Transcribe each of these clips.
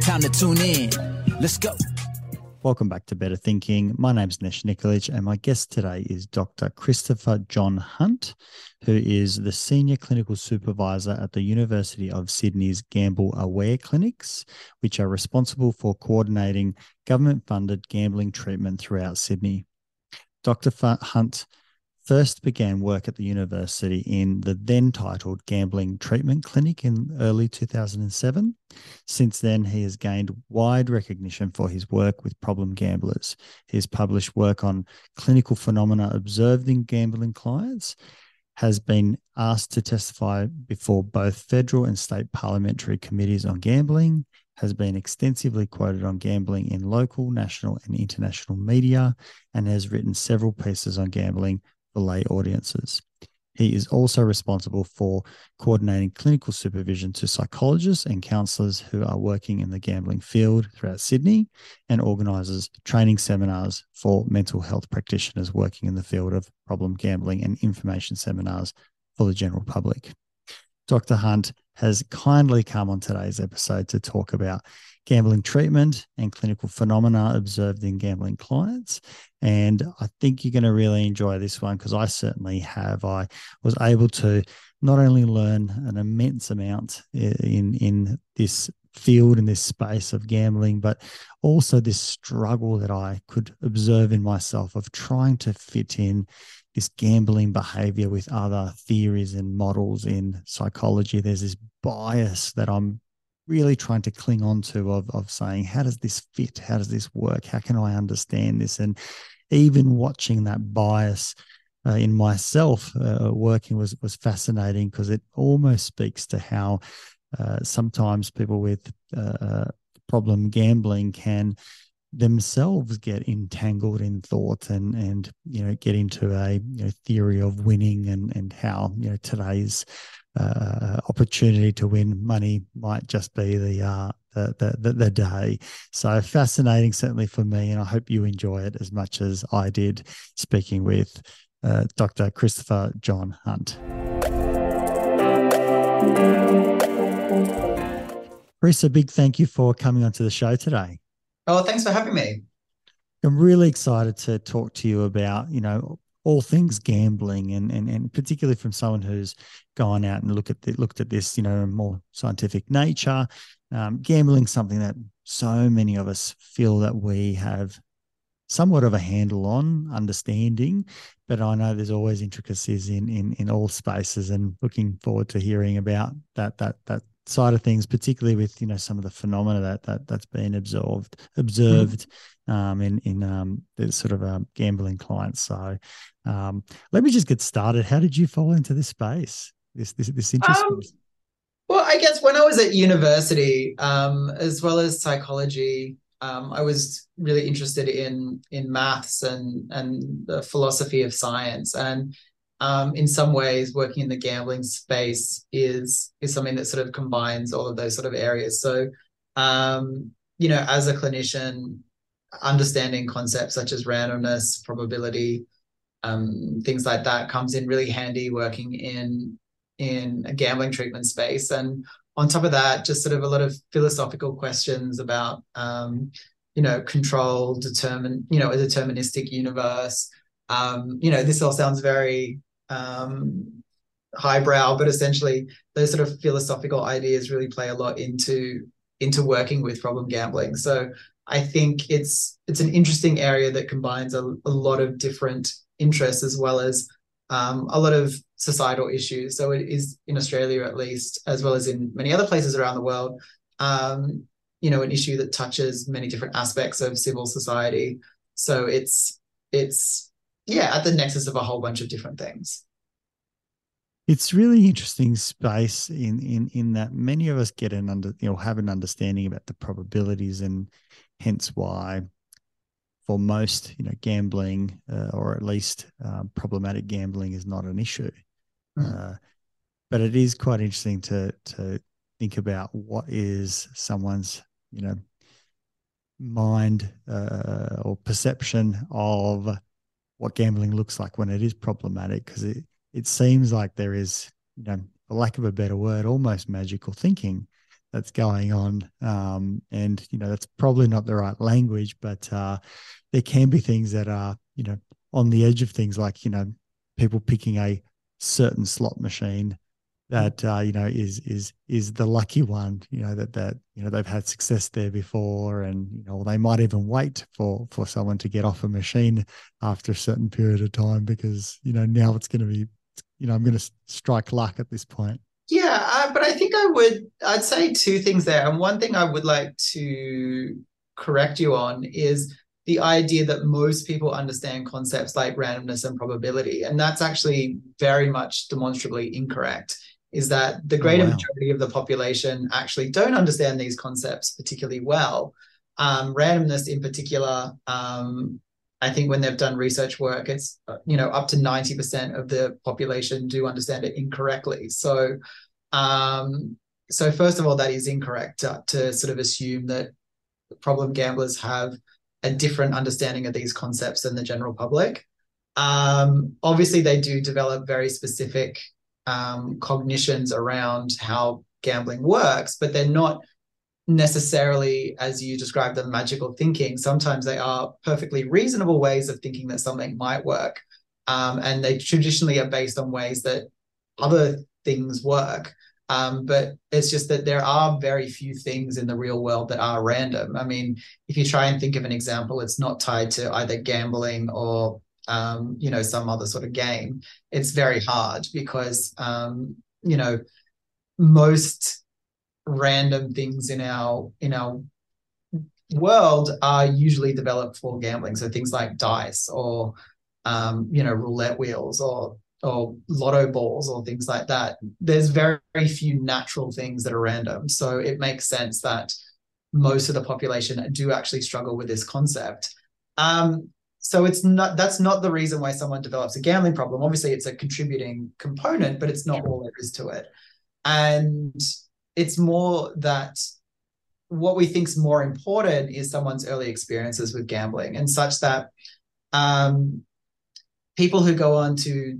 Time to tune in. Let's go. Welcome back to Better Thinking. My name is Nesh Nikolic, and my guest today is Dr. Christopher John Hunt, who is the Senior Clinical Supervisor at the University of Sydney's GambleAware Clinics, which are responsible for coordinating government funded gambling treatment throughout Sydney. Dr. Hunt first began work at the university in the then titled Gambling Treatment Clinic in early 2007. Since then, he has gained wide recognition for his work with problem gamblers. He has published work on clinical phenomena observed in gambling clients, has been asked to testify before both federal and state parliamentary committees on gambling, has been extensively quoted on gambling in local, national, and international media, and has written several pieces on gambling for lay audiences. He is also responsible for coordinating clinical supervision to psychologists and counsellors who are working in the gambling field throughout Sydney and organises training seminars for mental health practitioners working in the field of problem gambling and information seminars for the general public. Dr. Hunt has kindly come on today's episode to talk about gambling treatment and clinical phenomena observed in gambling clients. And I think you're going to really enjoy this one because I certainly have. I was able to not only learn an immense amount in in this field in this space of gambling, but also this struggle that I could observe in myself of trying to fit in this gambling behavior with other theories and models in psychology. There's this bias that I'm really trying to cling on to of, of saying, how does this fit? How does this work? How can I understand this? And even watching that bias uh, in myself uh, working was was fascinating because it almost speaks to how uh, sometimes people with uh, uh, problem gambling can themselves get entangled in thought and and you know get into a you know, theory of winning and and how you know today's uh, opportunity to win money might just be the, uh, the, the the day. So fascinating, certainly for me, and I hope you enjoy it as much as I did speaking with uh, Dr. Christopher John Hunt. Chris, a big thank you for coming onto the show today. Oh, thanks for having me. I'm really excited to talk to you about, you know, all things gambling and, and and particularly from someone who's gone out and look at the, looked at this you know more scientific nature um, gambling something that so many of us feel that we have somewhat of a handle on understanding but i know there's always intricacies in in in all spaces and looking forward to hearing about that that that side of things particularly with you know some of the phenomena that that that's been observed observed mm. um, in in um, the sort of um, gambling clients so um, let me just get started. How did you fall into this space? This this this interest? Um, well, I guess when I was at university, um, as well as psychology, um, I was really interested in in maths and and the philosophy of science. And um, in some ways, working in the gambling space is is something that sort of combines all of those sort of areas. So, um, you know, as a clinician, understanding concepts such as randomness, probability, um, things like that comes in really handy working in in a gambling treatment space. And on top of that, just sort of a lot of philosophical questions about um, you know control, determine you know a deterministic universe. Um, you know, this all sounds very um, highbrow, but essentially those sort of philosophical ideas really play a lot into into working with problem gambling. So I think it's it's an interesting area that combines a, a lot of different interests as well as um, a lot of societal issues. So it is in Australia, at least, as well as in many other places around the world, um, you know, an issue that touches many different aspects of civil society. So it's it's yeah at the nexus of a whole bunch of different things. It's really interesting space in in in that many of us get an under you know have an understanding about the probabilities and hence why for most you know gambling uh, or at least uh, problematic gambling is not an issue. Mm. Uh, but it is quite interesting to to think about what is someone's you know mind uh, or perception of what gambling looks like when it is problematic because it it seems like there is you know for lack of a better word almost magical thinking that's going on. Um, and you know that's probably not the right language but uh, there can be things that are you know on the edge of things like you know people picking a certain slot machine that uh, you know is is is the lucky one you know that that you know they've had success there before and you know they might even wait for for someone to get off a machine after a certain period of time because you know now it's going to be you know i'm going to strike luck at this point. Yeah uh, but i think i would i'd say two things there. And one thing i would like to correct you on is the idea that most people understand concepts like randomness and probability. And that's actually very much demonstrably incorrect is that the greater oh, wow. majority of the population actually don't understand these concepts particularly well. Um, randomness, in particular, um, I think when they've done research work, it's you know up to ninety percent of the population do understand it incorrectly. So, um, so first of all, that is incorrect to, to sort of assume that problem gamblers have a different understanding of these concepts than the general public. Um, obviously, they do develop very specific um, cognitions around how gambling works, but they're not necessarily, as you described them, magical thinking. Sometimes they are perfectly reasonable ways of thinking that something might work. Um, and they traditionally are based on ways that other things work. Um, but it's just that there are very few things in the real world that are random. I mean, if you try and think of an example, it's not tied to either gambling or um, you know, some other sort of game, it's very hard because, um, you know, most random things in our in our world are usually developed for gambling. So things like dice or um, you know, roulette wheels or or lotto balls or things like that. There's very, very few natural things that are random. So it makes sense that most of the population do actually struggle with this concept. Um, so it's not that's not the reason why someone develops a gambling problem. Obviously it's a contributing component but it's not all there is to it. And it's more that what we think is more important is someone's early experiences with gambling and such that um, people who go on to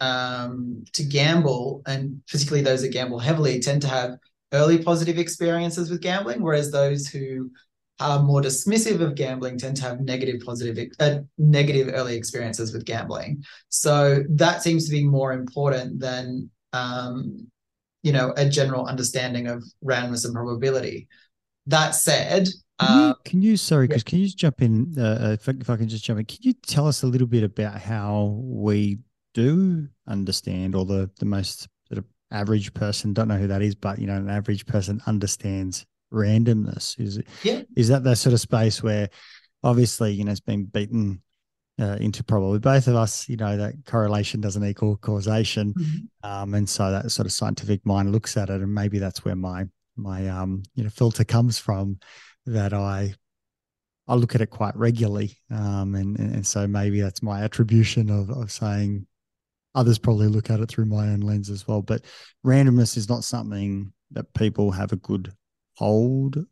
um, to gamble and particularly those that gamble heavily tend to have early positive experiences with gambling whereas those who are more dismissive of gambling tend to have negative positive uh, negative early experiences with gambling so that seems to be more important than um, you know a general understanding of randomness and probability that said can you, uh, can you sorry, because yeah. can you just jump in? Uh, uh, if, I, if I can just jump in, can you tell us a little bit about how we do understand, or the the most sort of average person don't know who that is, but you know, an average person understands randomness? Is it, yeah. is that that sort of space where obviously, you know, it's been beaten uh, into probably both of us, you know, that correlation doesn't equal causation. Mm-hmm. Um, and so that sort of scientific mind looks at it and maybe that's where my, my, um, you know, filter comes from that I, I look at it quite regularly. Um, and, and so maybe that's my attribution of, of saying others probably look at it through my own lens as well. But randomness is not something that people have a good hold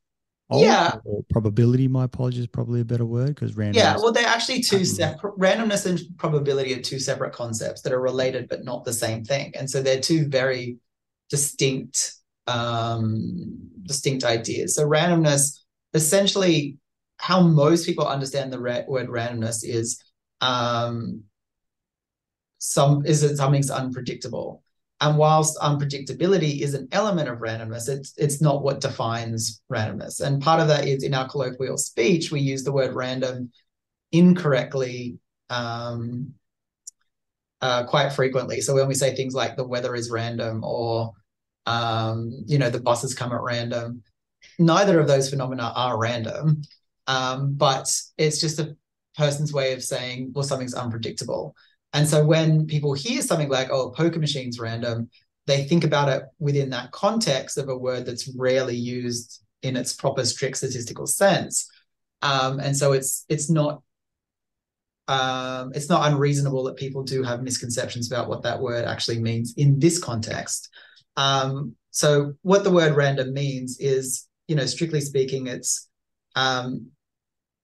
yeah. or probability my apologies probably a better word because random yeah well they're actually two separate randomness and probability are two separate concepts that are related but not the same thing and so they're two very distinct um distinct ideas. So randomness essentially how most people understand the ra- word randomness is um some is that something's unpredictable and whilst unpredictability is an element of randomness, it's it's not what defines randomness. And part of that is in our colloquial speech, we use the word random incorrectly um, uh, quite frequently. So when we say things like the weather is random or um, you know the buses come at random, neither of those phenomena are random, um, but it's just a person's way of saying well something's unpredictable. And so when people hear something like oh poker machine's random, they think about it within that context of a word that's rarely used in its proper strict statistical sense. Um, and so it's it's not um, it's not unreasonable that people do have misconceptions about what that word actually means in this context. Um, so what the word random means is, you know, strictly speaking, it's um,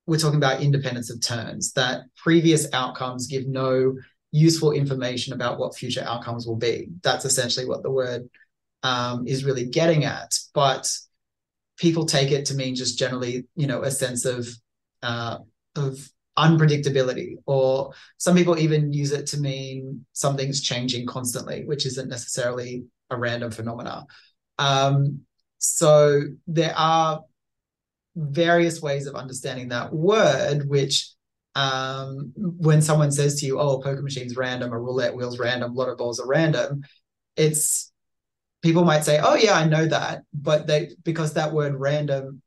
we're talking about independence of turns, that previous outcomes give no useful information about what future outcomes will be. That's essentially what the word um, is really getting at. But people take it to mean just generally, you know, a sense of uh, of unpredictability, or some people even use it to mean something's changing constantly, which isn't necessarily a random phenomena. Um, so there are various ways of understanding that word, which um, when someone says to you, "Oh, a poker machine's random, a roulette wheel's random, lotto balls are random," it's people might say, "Oh, yeah, I know that," but they because that word "random"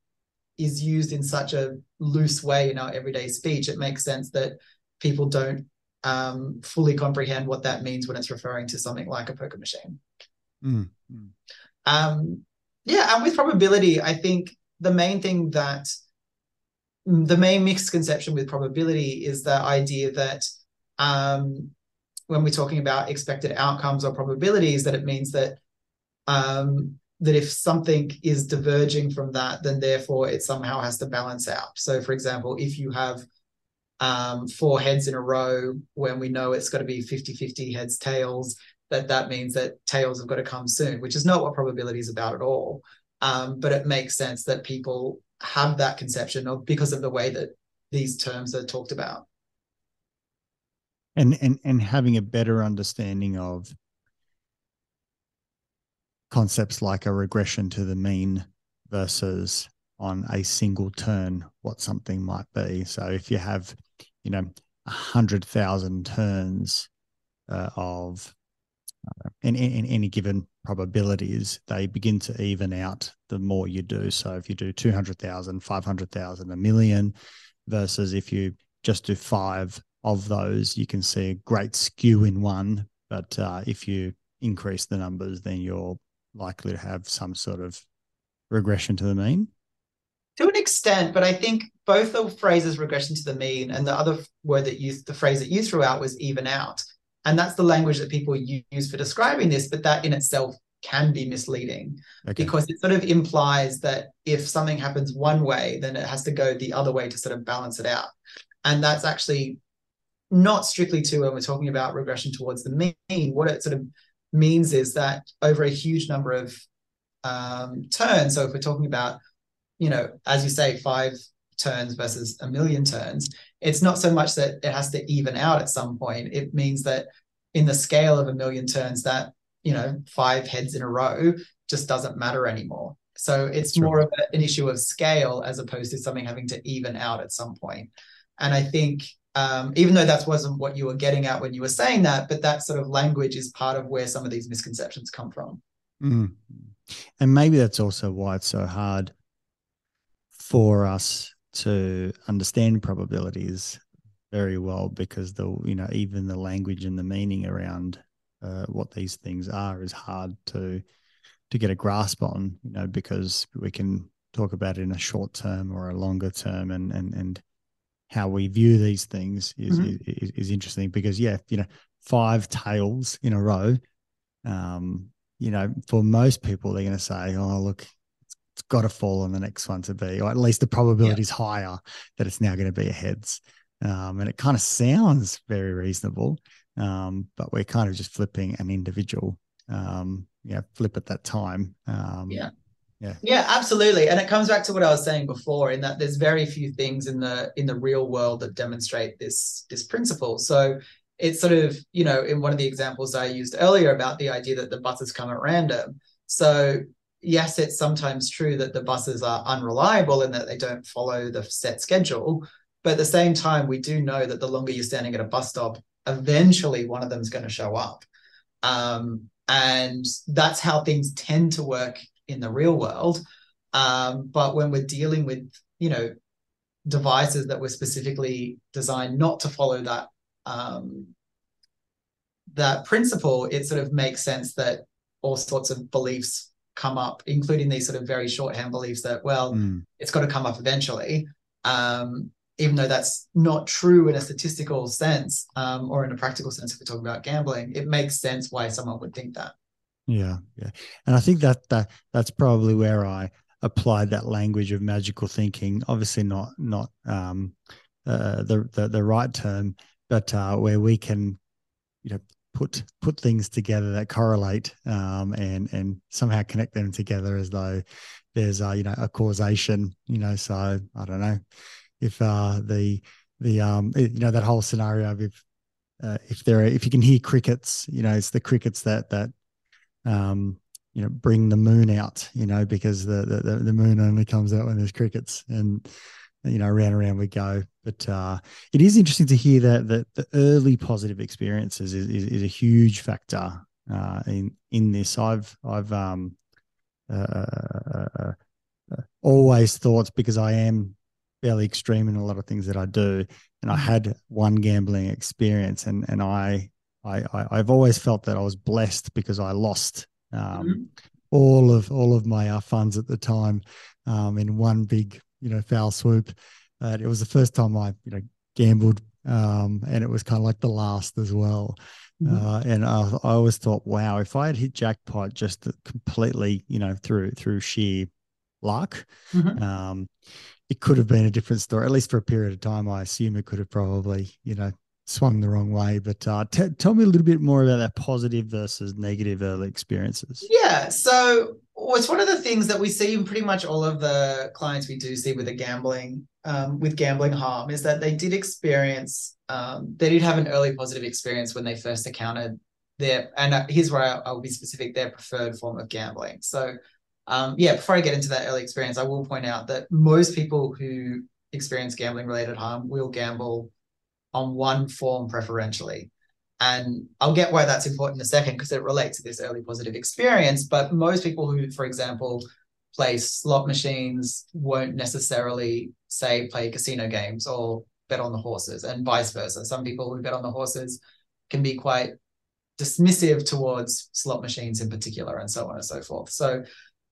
is used in such a loose way in our everyday speech, it makes sense that people don't um, fully comprehend what that means when it's referring to something like a poker machine. Mm. Um, yeah, and with probability, I think the main thing that the main misconception with probability is the idea that um, when we're talking about expected outcomes or probabilities, that it means that um, that if something is diverging from that, then therefore it somehow has to balance out. So, for example, if you have um, four heads in a row when we know it's got to be 50 50 heads, tails, that that means that tails have got to come soon, which is not what probability is about at all. Um, but it makes sense that people have that conception of because of the way that these terms are talked about. And and and having a better understanding of concepts like a regression to the mean versus on a single turn what something might be. So if you have, you know, a hundred thousand turns uh, of uh, in, in, any given probabilities, they begin to even out the more you do. So if you do 200,000, 500,000, a million, versus if you just do five of those, you can see a great skew in one. But uh, if you increase the numbers, then you're likely to have some sort of regression to the mean? To an extent, but I think both the phrases regression to the mean and the other word that used the phrase that you threw out was even out. And that's the language that people use for describing this, but that in itself can be misleading okay. because it sort of implies that if something happens one way, then it has to go the other way to sort of balance it out. And that's actually not strictly true when we're talking about regression towards the mean. What it sort of means is that over a huge number of um, turns, so if we're talking about, you know, as you say, five turns versus a million turns, it's not so much that it has to even out at some point. It means that in the scale of a million turns, that, you know, five heads in a row just doesn't matter anymore. So it's more of a, an issue of scale as opposed to something having to even out at some point. And I think um, even though that wasn't what you were getting at when you were saying that, but that sort of language is part of where some of these misconceptions come from. Mm. And maybe that's also why it's so hard for us to understand probabilities very well because the you know even the language and the meaning around uh, what these things are is hard to to get a grasp on you know because we can talk about it in a short term or a longer term and and and how we view these things is, mm-hmm. is, is interesting because yeah, you know, five tails in a row. Um, you know, for most people, they're going to say, "Oh, look, it's got to fall on the next one to be, or at least the probability is yeah. higher that it's now going to be a heads." Um, and it kind of sounds very reasonable, um, but we're kind of just flipping an individual, um, yeah, flip at that time. Um, yeah. Yeah. Yeah, absolutely. And it comes back to what I was saying before in that there's very few things in the in the real world that demonstrate this this principle. So it's sort of, you know, in one of the examples I used earlier about the idea that the buses come at random. So yes, it's sometimes true that the buses are unreliable and that they don't follow the set schedule. But at the same time, we do know that the longer you're standing at a bus stop, eventually one of them is going to show up. Um, and that's how things tend to work in the real world. Um, but when we're dealing with, you know, devices that were specifically designed not to follow that um, that principle, it sort of makes sense that all sorts of beliefs come up, including these sort of very shorthand beliefs that, well, mm. it's got to come up eventually. Um, even though that's not true in a statistical sense um, or in a practical sense, if we're talking about gambling, it makes sense why someone would think that. Yeah, yeah, and I think that that that's probably where I applied that language of magical thinking. Obviously, not not um, uh, the, the the right term, but uh, where we can, you know, put put things together that correlate um, and and somehow connect them together as though there's a you know a causation. You know, so I don't know if uh, the the um you know that whole scenario of if uh, if there are, if you can hear crickets, you know, it's the crickets that that um you know bring the moon out, you know, because the the the moon only comes out when there's crickets and you know around and around we go but uh, it is interesting to hear that, that the early positive experiences is, is, is a huge factor uh, in in this i've i've um, uh, uh, uh, uh always thought because i am fairly extreme in a lot of things that I do. And I mm-hmm. had one gambling experience, and and I I, I have always felt that I was blessed because I lost um, mm-hmm. all of all of my uh, funds at the time um, in one big you know foul swoop. Uh, it was the first time I you know gambled, um, and it was kind of like the last as well. Mm-hmm. Uh, and I, I always thought, wow, if I had hit jackpot just completely, you know, through through sheer luck, mm-hmm. um, it could have been a different story, at least for a period of time. I assume it could have probably, you know, swung the wrong way. But uh, t- tell me a little bit more about that positive versus negative early experiences. Yeah. So it's one of the things that we see in pretty much all of the clients we do see with the gambling, um, with gambling harm, is that they did experience, um, they did have an early positive experience when they first encountered their, and uh, here's where I, I'll be specific, their preferred form of gambling. So um, yeah, before I get into that early experience, I will point out that most people who experience gambling related harm will gamble on one form preferentially. And I'll get why that's important in a second because it relates to this early positive experience. But most people who, for example, play slot machines won't necessarily say play casino games or bet on the horses and vice versa. Some people who bet on the horses can be quite dismissive towards slot machines in particular and so on and so forth. So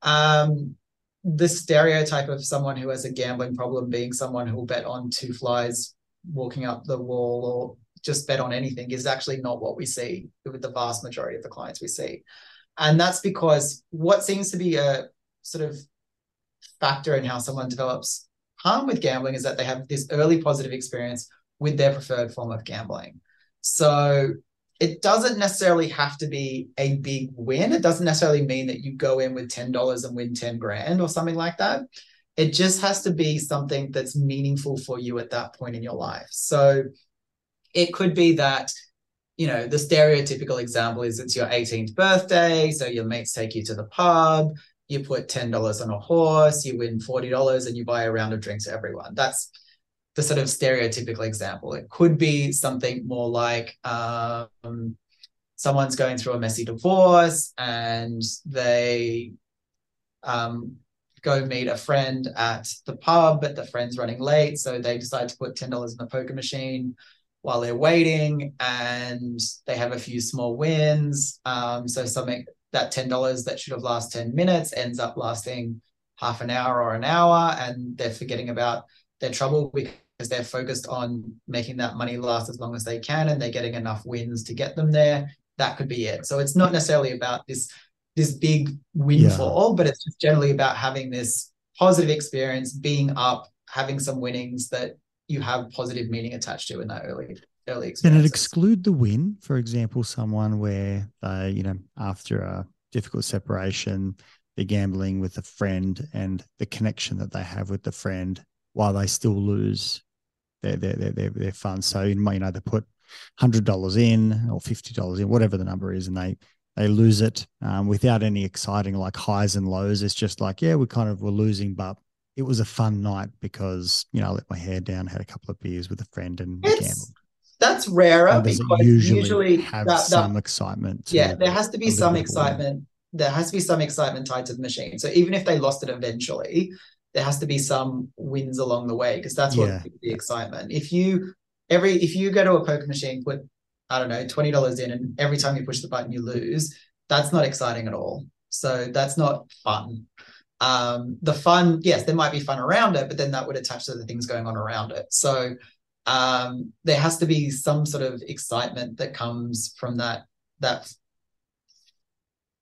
um, the stereotype of someone who has a gambling problem being someone who will bet on two flies walking up the wall or just bet on anything is actually not what we see with the vast majority of the clients we see. And that's because what seems to be a sort of factor in how someone develops harm with gambling is that they have this early positive experience with their preferred form of gambling. So it doesn't necessarily have to be a big win. It doesn't necessarily mean that you go in with $10 and win 10 grand or something like that. It just has to be something that's meaningful for you at that point in your life. So it could be that, you know, the stereotypical example is it's your 18th birthday. So your mates take you to the pub, you put $10 on a horse, you win $40 and you buy a round of drinks for everyone. That's the sort of stereotypical example. It could be something more like um, someone's going through a messy divorce and they um, go meet a friend at the pub, but the friend's running late. So they decide to put $10 in the poker machine while they're waiting and they have a few small wins. Um, so something that $10 that should have lasted 10 minutes ends up lasting half an hour or an hour and they're forgetting about their trouble because they're focused on making that money last as long as they can and they're getting enough wins to get them there that could be it so it's not necessarily about this this big windfall yeah. but it's just generally about having this positive experience being up having some winnings that you have positive meaning attached to in that early early experience can it exclude the win for example someone where they you know after a difficult separation they're gambling with a friend and the connection that they have with the friend while they still lose their their their their, their funds. So you know they put hundred dollars in or fifty dollars in, whatever the number is, and they they lose it um, without any exciting like highs and lows. It's just like yeah, we kind of were losing, but it was a fun night because you know I let my hair down, had a couple of beers with a friend, and it's, that's rarer because usually, usually, have that, that- some excitement? yeah, there has to be some excitement. There has to be some excitement tied to the machine. So even if they lost it eventually, there has to be some wins along the way because that's what Yeah. the excitement. If you every if you go to a poker machine, put I don't know twenty dollars in, and every time you push the button you lose, that's not exciting at all. So that's not fun. Um, the fun, yes, there might be fun around it, but then that would attach to the things going on around it. So um, there has to be some sort of excitement that comes from that that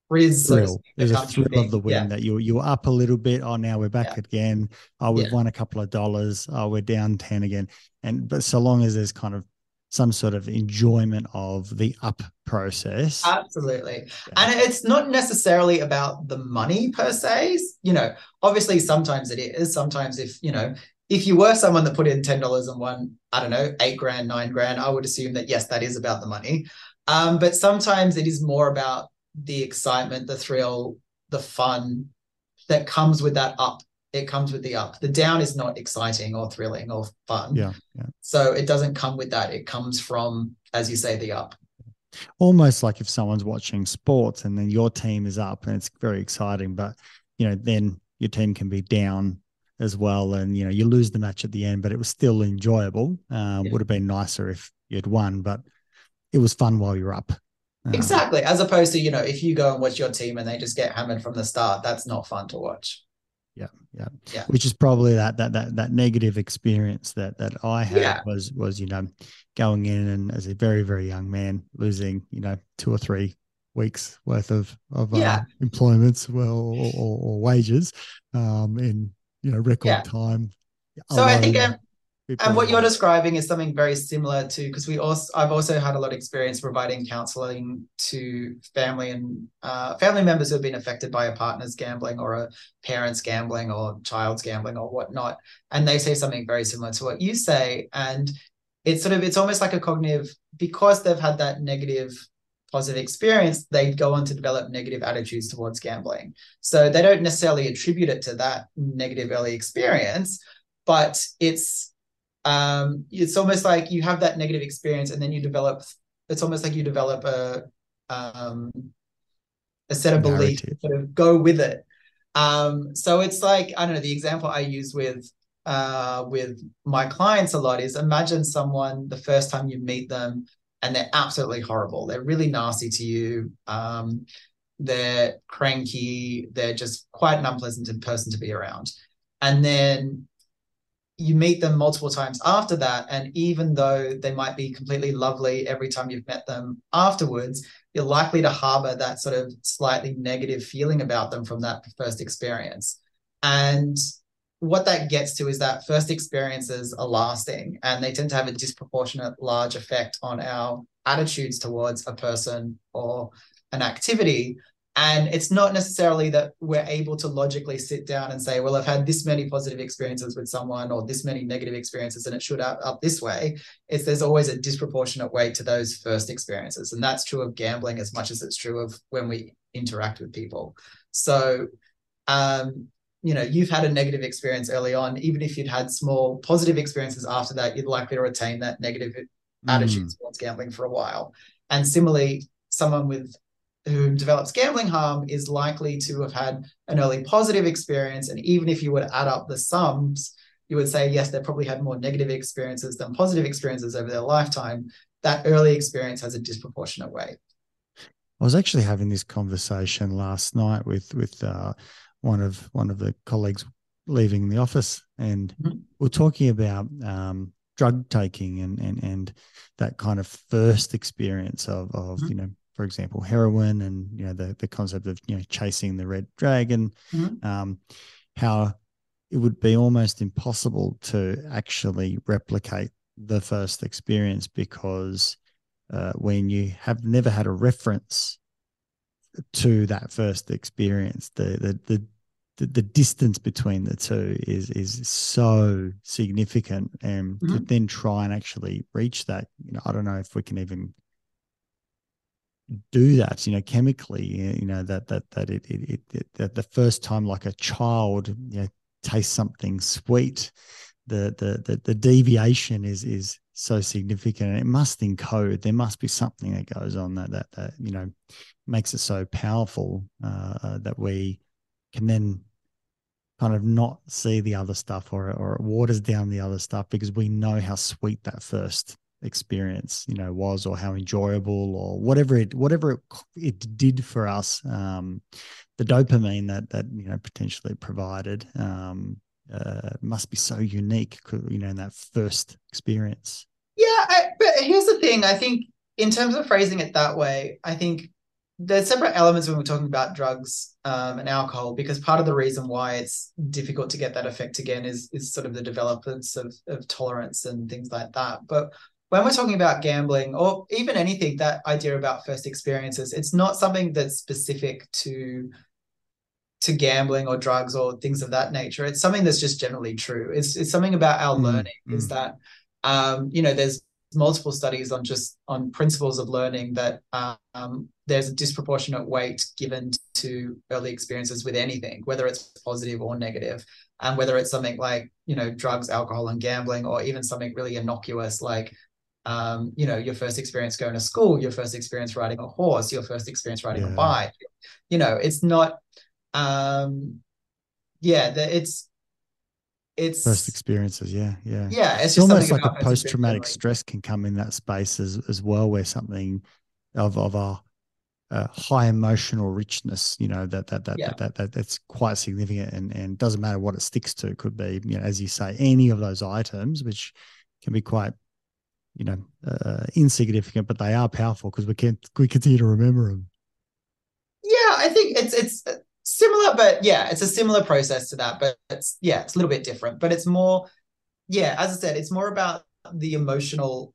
frizz. so thrill. speak, There's a thrill of the win yeah. that you you're up a little bit. Oh, now we're back Yeah. again. Oh, we've Yeah. won a couple of dollars. Oh, we're down ten again. And but so long as there's kind of some sort of enjoyment of the up process. Absolutely. And it's not necessarily about the money per se. You know, obviously sometimes it is. Sometimes if, you know, if you were someone that put in $10 and won, I don't know, eight grand, nine grand, I would assume that yes, that is about the money. Um, but sometimes it is more about the excitement, the thrill, the fun that comes with that up. It comes with the up. The down is not exciting or thrilling or fun. yeah, yeah. So it doesn't come with that. It comes from, as you say, the up. Almost like if someone's watching sports and then your team is up and it's very exciting, but you know, then your team can be down as well. And you know, you lose the match at the end, but it was still enjoyable. Uh, Yeah. Would have been nicer if you'd won, but it was fun while you're up. Um, Exactly. As opposed to, you know, if you go and watch your team and they just get hammered from the start, that's not fun to watch. Yeah, yeah, Yeah. Which is probably that that that that negative experience that that I had Yeah. was was you know going in and as a very very young man losing you know two or three weeks worth of of uh, employments well or, or, or wages um in you know record Yeah. time. So I think, people And what you're describing is something very similar to because we also I've also had a lot of experience providing counseling to family and uh, family members who have been affected by a partner's gambling or a parent's gambling or child's gambling or whatnot, and they say something very similar to what you say, and it's sort of it's almost like a cognitive because they've had that negative positive experience they go on to develop negative attitudes towards gambling. So they don't necessarily attribute it to that negative early experience but it's um it's almost like you have that negative experience and then you develop it's almost like you develop a um a set of beliefs sort of go with it. Um so it's like i don't know the example i use with uh with my clients a lot is imagine someone the first time you meet them and they're absolutely horrible. They're really nasty to you. Um they're cranky. They're just quite an unpleasant person to be around. And then you meet them multiple times after that and even though they might be completely lovely every time you've met them afterwards you're likely to harbor that sort of slightly negative feeling about them from that first experience. And what that gets to is that first experiences are lasting and they tend to have a disproportionate large effect on our attitudes towards a person or an activity and it's not necessarily that we're able to logically sit down and say, well, I've had this many positive experiences with someone or this many negative experiences and it should up, up this way. It's there's always a disproportionate weight to those first experiences. And that's true of gambling as much as it's true of when we interact with people. So um, you know, you've had a negative experience early on, even if you'd had small positive experiences after that, you're likely to retain that negative attitude Mm. towards gambling for a while. And similarly, someone with who develops gambling harm is likely to have had an early positive experience. And even if you were to add up the sums, you would say, yes, they probably had more negative experiences than positive experiences over their lifetime. That early experience has a disproportionate weight. I was actually having this conversation last night with with uh, one of one of the colleagues leaving the office, and Mhm. we're talking about um, drug taking and and and that kind of first experience of of Mhm. you know, for example, heroin, and you know the the concept of you know chasing the red dragon, Mhm. um, how it would be almost impossible to actually replicate the first experience because uh, when you have never had a reference to that first experience, the the the the, the distance between the two is is so significant, and to Mhm. then try and actually reach that, you know, I don't know if we can even do that, you know, chemically, you know, that that that it it, it, that the first time like a child, you know, tastes something sweet, the the the, the deviation is is so significant. and It must encode. There must be something that goes on that that that you know makes it so powerful uh, uh, that we can then kind of not see the other stuff or or it waters down the other stuff because we know how sweet that first experience you know was or how enjoyable or whatever it whatever it, it did for us um the dopamine that that you know potentially provided um uh, must be so unique you know in that first experience. Yeah I, but here's the thing i think in terms of phrasing it that way i think there's separate elements when we're talking about drugs um, and alcohol because part of the reason why it's difficult to get that effect again is is sort of the developments of, of tolerance and things like that. But when we're talking about gambling or even anything that idea about first experiences it's not something that's specific to to gambling or drugs or things of that nature it's something that's just generally true it's, it's something about our mm, learning mm. is that um, you know there's multiple studies on just on principles of learning that um, there's a disproportionate weight given to early experiences with anything whether it's positive or negative and whether it's something like you know drugs alcohol and gambling or even something really innocuous like um, you know your first experience going to school your first experience riding a horse your first experience riding yeah. a bike you know it's not um yeah the, it's it's first experiences yeah yeah yeah it's, it's almost like a post-traumatic stress can come in that space as, as well where something of of a, a high emotional richness you know that that that, yeah. that that that that's quite significant and and doesn't matter what it sticks to it could be you know as you say any of those items which can be quite you know uh, insignificant but they are powerful because we can we continue to remember them yeah i think it's it's similar, but yeah, it's a similar process to that. But it's yeah, it's a little bit different. But it's more, yeah, as I said, it's more about the emotional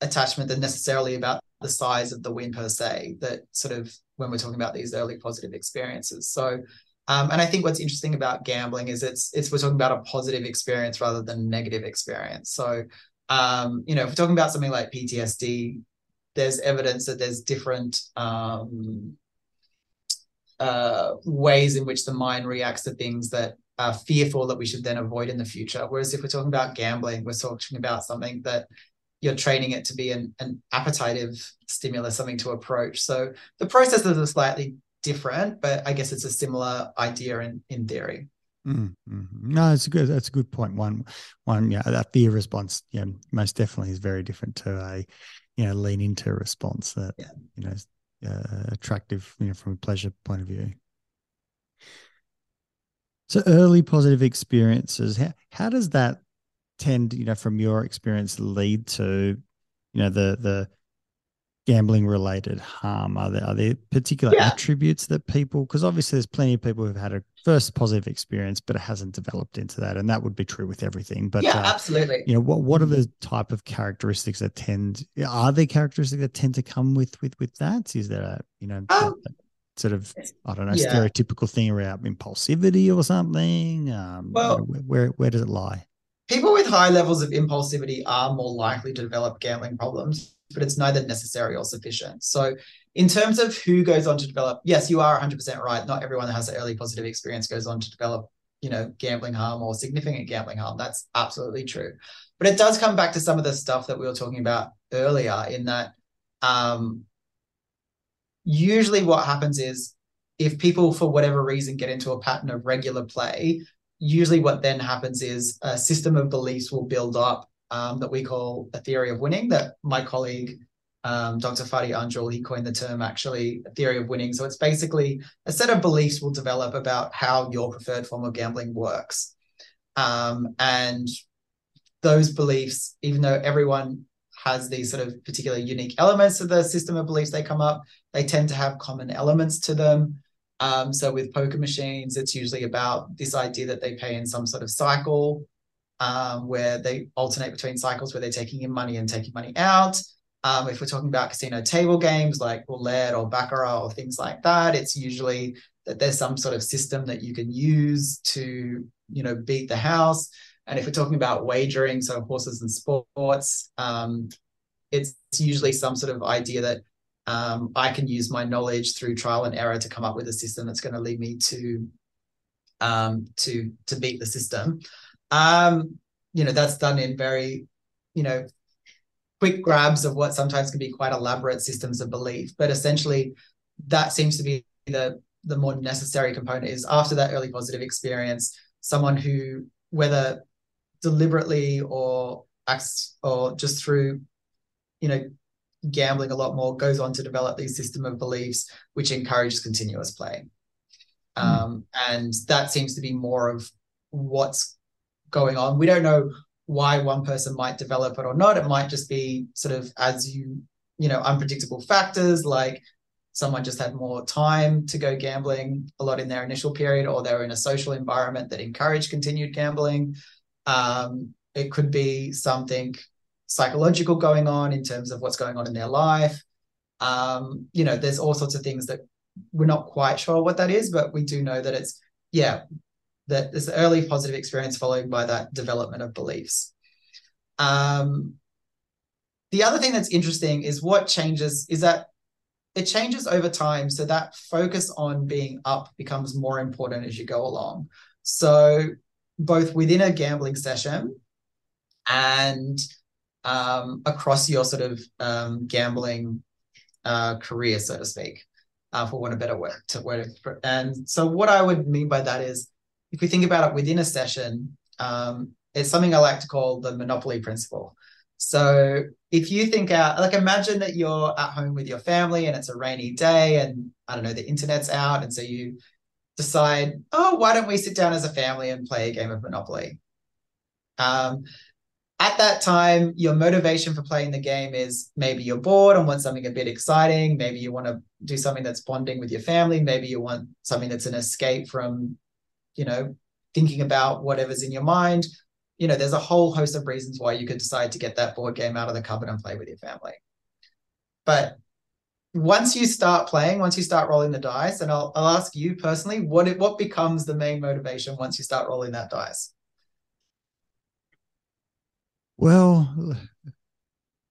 attachment than necessarily about the size of the win per se. That sort of when we're talking about these early positive experiences. So um, and I think what's interesting about gambling is it's it's we're talking about a positive experience rather than negative experience. So um, you know, if we're talking about something like PTSD, there's evidence that there's different um, uh, ways in which the mind reacts to things that are fearful that we should then avoid in the future. Whereas if we're talking about gambling, we're talking about something that you're training it to be an, an appetitive stimulus, something to approach. So the processes are slightly different, but I guess it's a similar idea in, in theory. Mm-hmm. No, it's a good. That's a good point. One, one, yeah, that fear response, yeah, most definitely is very different to a, you know, lean into response that, yeah. you know, uh, attractive, you know, from a pleasure point of view. So early positive experiences, how, how does that tend, you know, from your experience lead to, you know, the the gambling related harm? Are there are there particular yeah. attributes that people because obviously there's plenty of people who've had a first positive experience, but it hasn't developed into that, and that would be true with everything. But yeah, uh, absolutely. You know, what what are the type of characteristics that tend? Are there characteristics that tend to come with with with that? Is there a you know? Um, sort of I don't know yeah. stereotypical thing around impulsivity or something. Um, well, you know, where where does it lie? People with high levels of impulsivity are more likely to develop gambling problems but it's neither necessary or sufficient. So, in terms of who goes on to develop, yes, you are 100% right. Not everyone that has an early positive experience goes on to develop, you know, gambling harm or significant gambling harm. That's absolutely true. But it does come back to some of the stuff that we were talking about earlier, in that um, usually what happens is if people, for whatever reason, get into a pattern of regular play, usually what then happens is a system of beliefs will build up um, that we call a theory of winning that my colleague um, Dr. Fadi Anjoul, he coined the term actually a theory of winning. So it's basically a set of beliefs will develop about how your preferred form of gambling works. Um, and those beliefs, even though everyone has these sort of particular unique elements of the system of beliefs they come up, they tend to have common elements to them. Um, so with poker machines, it's usually about this idea that they pay in some sort of cycle um, where they alternate between cycles where they're taking in money and taking money out. Um, if we're talking about casino table games like roulette or baccarat or things like that, it's usually that there's some sort of system that you can use to, you know, beat the house. And if we're talking about wagering, so horses and sports, um, it's usually some sort of idea that um, I can use my knowledge through trial and error to come up with a system that's going to lead me to um, to to beat the system. Um, you know, that's done in very, you know, quick grabs of what sometimes can be quite elaborate systems of belief. But essentially, that seems to be the the more necessary component is after that early positive experience, someone who whether deliberately or acts or just through, you know, gambling a lot more goes on to develop these system of beliefs which encourage continuous play. Mm. Um, and that seems to be more of what's going on. We don't know why one person might develop it or not. It might just be sort of as you, you know, unpredictable factors like someone just had more time to go gambling a lot in their initial period, or they're in a social environment that encouraged continued gambling. Um, it could be something psychological going on in terms of what's going on in their life. Um, you know, there's all sorts of things that we're not quite sure what that is, but we do know that it's, yeah, that this early positive experience followed by that development of beliefs. Um, the other thing that's interesting is what changes is that it changes over time. So that focus on being up becomes more important as you go along. So both within a gambling session and um, across your sort of um, gambling uh, career, so to speak, uh, for want of a better word to word. And so what I would mean by that is if we think about it within a session, um, it's something I like to call the monopoly principle. So if you think out, like imagine that you're at home with your family and it's a rainy day and I don't know, the internet's out. And so you decide, oh, why don't we sit down as a family and play a game of Monopoly? Um, at that time, your motivation for playing the game is maybe you're bored and want something a bit exciting. Maybe you want to do something that's bonding with your family. Maybe you want something that's an escape from, you know, thinking about whatever's in your mind you know, there's a whole host of reasons why you could decide to get that board game out of the cupboard and play with your family. But once you start playing, once you start rolling the dice, and I'll, I'll ask you personally, what it, what becomes the main motivation once you start rolling that dice? Well,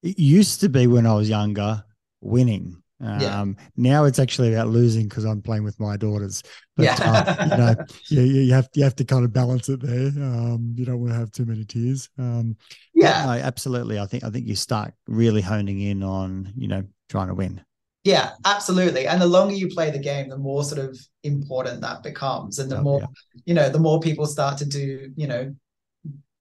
it used to be when I was younger, winning. Um, yeah. Now it's actually about losing because I'm playing with my daughters. But, yeah. uh, you know, you, you have you have to kind of balance it there. Um, you don't want to have too many tears. Um, yeah, no, absolutely. I think I think you start really honing in on you know trying to win. Yeah, absolutely. And the longer you play the game, the more sort of important that becomes, and the oh, more yeah. you know, the more people start to do you know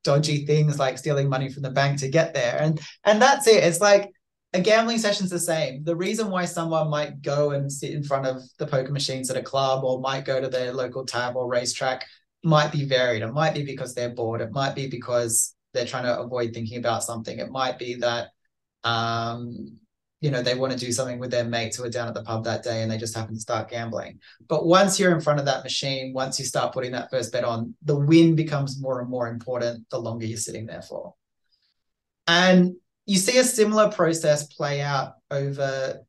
dodgy things like stealing money from the bank to get there, and and that's it. It's like a gambling session's the same. The reason why someone might go and sit in front of the poker machines at a club or might go to their local tab or racetrack might be varied. It might be because they're bored. It might be because they're trying to avoid thinking about something. It might be that um, you know, they want to do something with their mates who are down at the pub that day and they just happen to start gambling. But once you're in front of that machine, once you start putting that first bet on, the win becomes more and more important the longer you're sitting there for. And you see a similar process play out over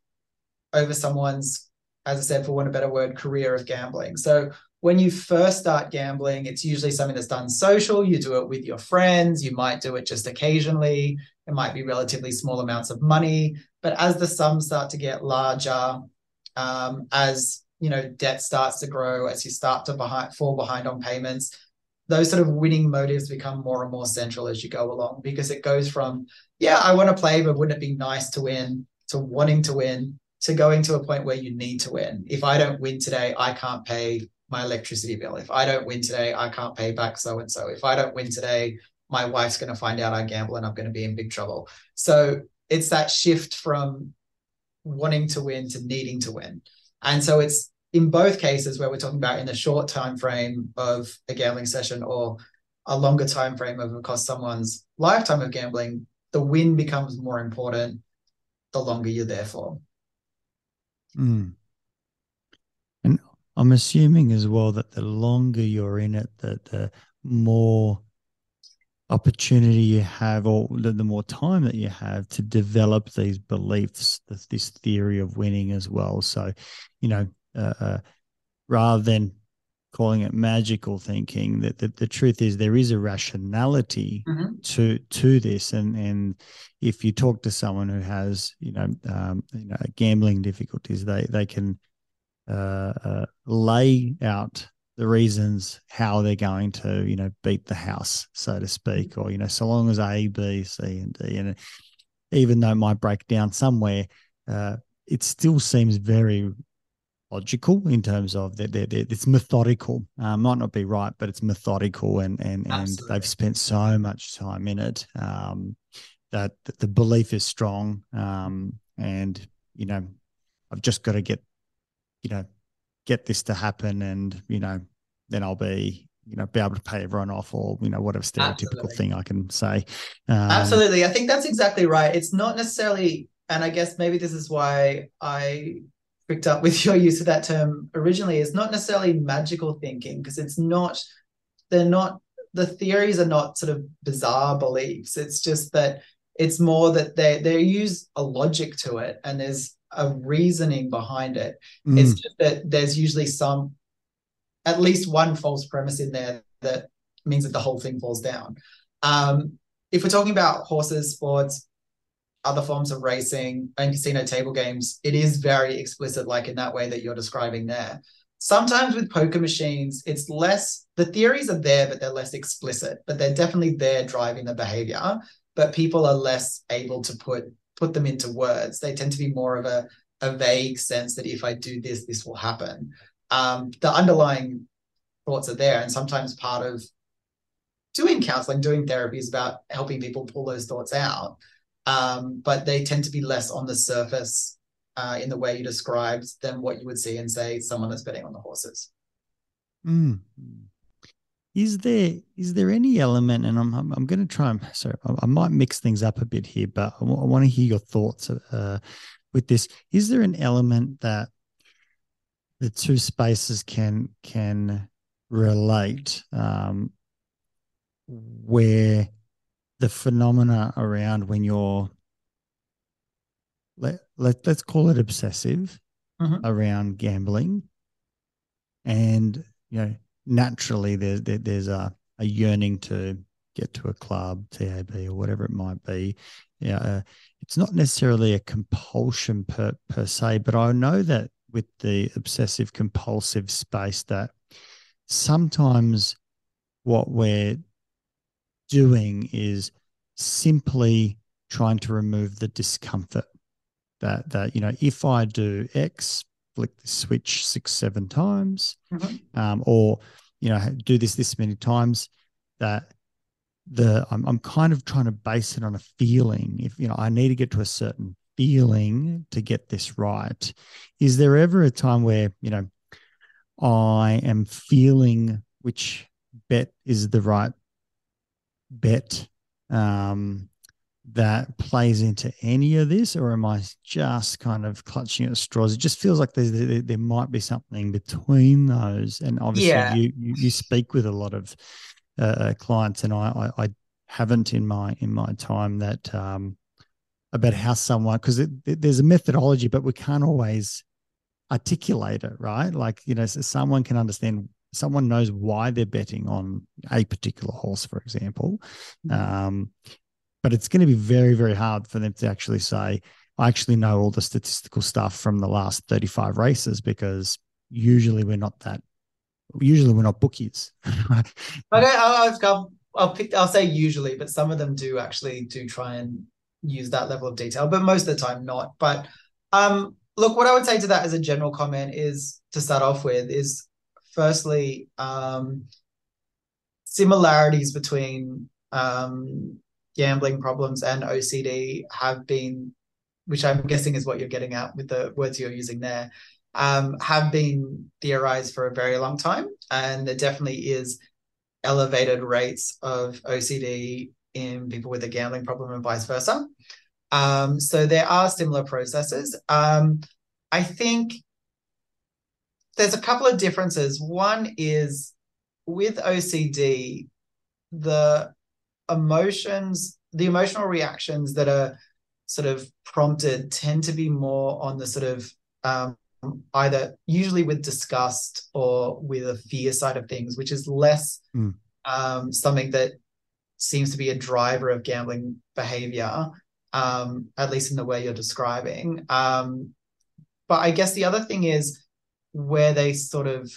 over someone's, as I said, for want of a better word, career of gambling. So when you first start gambling, it's usually something that's done social. You do it with your friends. You might do it just occasionally. It might be relatively small amounts of money. But as the sums start to get larger, um, as you know, debt starts to grow, as you start to behind, fall behind on payments, those sort of winning motives become more and more central as you go along because it goes from yeah i want to play but wouldn't it be nice to win to wanting to win to going to a point where you need to win. If i don't win today i can't pay my electricity bill. If i don't win today i can't pay back so and so if i don't win today my wife's going to find out i gamble and i'm going to be in big trouble. So it's that shift from wanting to win to needing to win. And so it's in both cases where we're talking about in a short time frame of a gambling session or a longer time frame of across someone's lifetime of gambling, the win becomes more important the longer you're there for. Mm. And I'm assuming as well that the longer you're in it, that the more opportunity you have or the, the more time that you have to develop these beliefs, this, this theory of winning as well. So, you know, uh, uh, rather than calling it magical thinking that the, the truth is there is a rationality mm-hmm. to to this and and if you talk to someone who has you know um, you know gambling difficulties they they can uh, uh, lay out the reasons how they're going to you know beat the house so to speak or you know so long as a b c and d and even though it might break down somewhere, uh, it still seems very logical in terms of that it's methodical. Uh, might not be right, but it's methodical, and and and they've spent so much time in it um, that, that, the belief is strong. Um, and you know, I've just got to get, you know, get this to happen, and you know, then I'll be you know be able to pay everyone off or you know whatever stereotypical Absolutely. thing i can say um, Absolutely. I think that's exactly right. It's not necessarily, and I guess maybe this is why I picked up with your use of that term originally, is not necessarily magical thinking because it's not, they're not, the theories are not sort of bizarre beliefs. It's just that it's more that they they use a logic to it and there's a reasoning behind it. Mm. It's just that there's usually some at least one false premise in there that means that the whole thing falls down. Um, if we're talking about horses, sports, other forms of racing, and casino table games, it is very explicit, like in that way that you're describing there. Sometimes with poker machines, it's less, the theories are there, but they're less explicit, but they're definitely there driving the behavior. But people are less able to put put them into words. They tend to be more of a, a vague sense that if I do this, this will happen um, the underlying thoughts are there. And sometimes part of doing counseling, doing therapy is about helping people pull those thoughts out. Um, but they tend to be less on the surface uh, in the way you described than what you would see in, say, someone that's betting on the horses. Mm. Is there is there any element, and I'm I'm, I'm going to try and sorry, I, I, might mix things up a bit here, but I, w- I want to hear your thoughts uh, with this. Is there an element that the two spaces can can relate um, where the phenomena around when you're let, let let's call it obsessive mm-hmm. around gambling and you know naturally there's there, there's a, a yearning to get to a club tab or whatever it might be yeah uh, it's not necessarily a compulsion per per se but i know that with the obsessive compulsive space that sometimes what we're doing is simply trying to remove the discomfort that that you know if i do x flick the switch six seven times mm-hmm. um, or you know do this this many times that the I'm, I'm kind of trying to base it on a feeling if you know i need to get to a certain feeling to get this right. Is there ever a time where, you know, I am feeling which bet is the right bet um, that plays into any of this, or am I just kind of clutching at straws? It just feels like there, there might be something between those. And obviously, yeah. you, you, you speak with a lot of uh, clients, and I, I, I haven't in my in my time that um, about how someone because there's a methodology, but we can't always articulate it, right? Like you know, so someone can understand. Someone knows why they're betting on a particular horse, for example, mm-hmm. um, but it's going to be very, very hard for them to actually say, "I actually know all the statistical stuff from the last 35 races," because usually we're not that. Usually we're not bookies. okay, I'll, I'll, I'll pick. I'll say usually, but some of them do actually do try and use that level of detail, but most of the time not. But um, look, what I would say to that as a general comment is to start off with is firstly um, similarities between um, gambling problems and OCD have been, which I'm guessing is what you're getting at with the words you're using there, um, have been theorized for a very long time, and there definitely is elevated rates of OCD in people with a gambling problem and vice versa. Um, so there are similar processes. Um, I think there's a couple of differences. One is with OCD, the emotions, the emotional reactions that are sort of prompted tend to be more on the sort of um, either usually with disgust or with a fear side of things, which is less mm. um, something that seems to be a driver of gambling behavior, um, at least in the way you're describing. Um, but I guess the other thing is where they sort of,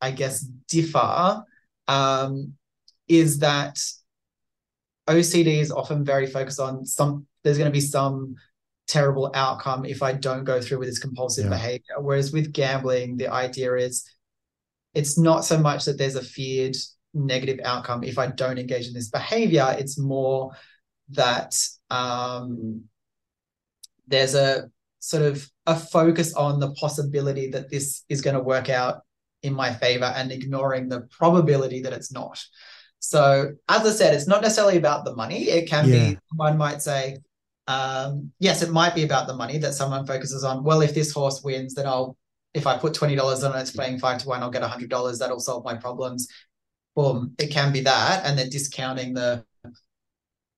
I guess, differ um, is that OCD is often very focused on some there's going to be some terrible outcome if I don't go through with this compulsive Yeah. behavior. Whereas with gambling, the idea is it's not so much that there's a feared negative outcome if I don't engage in this behavior. It's more that um, there's a sort of a focus on the possibility that this is going to work out in my favor and ignoring the probability that it's not. So, as I said, it's not necessarily about the money. It can Yeah. be, one might say, um, yes, it might be about the money that someone focuses on. Well, if this horse wins, then I'll, if I put $20 on it, it's playing five to one, I'll get $100. That'll solve my problems. Boom. It can be that. And they're discounting the,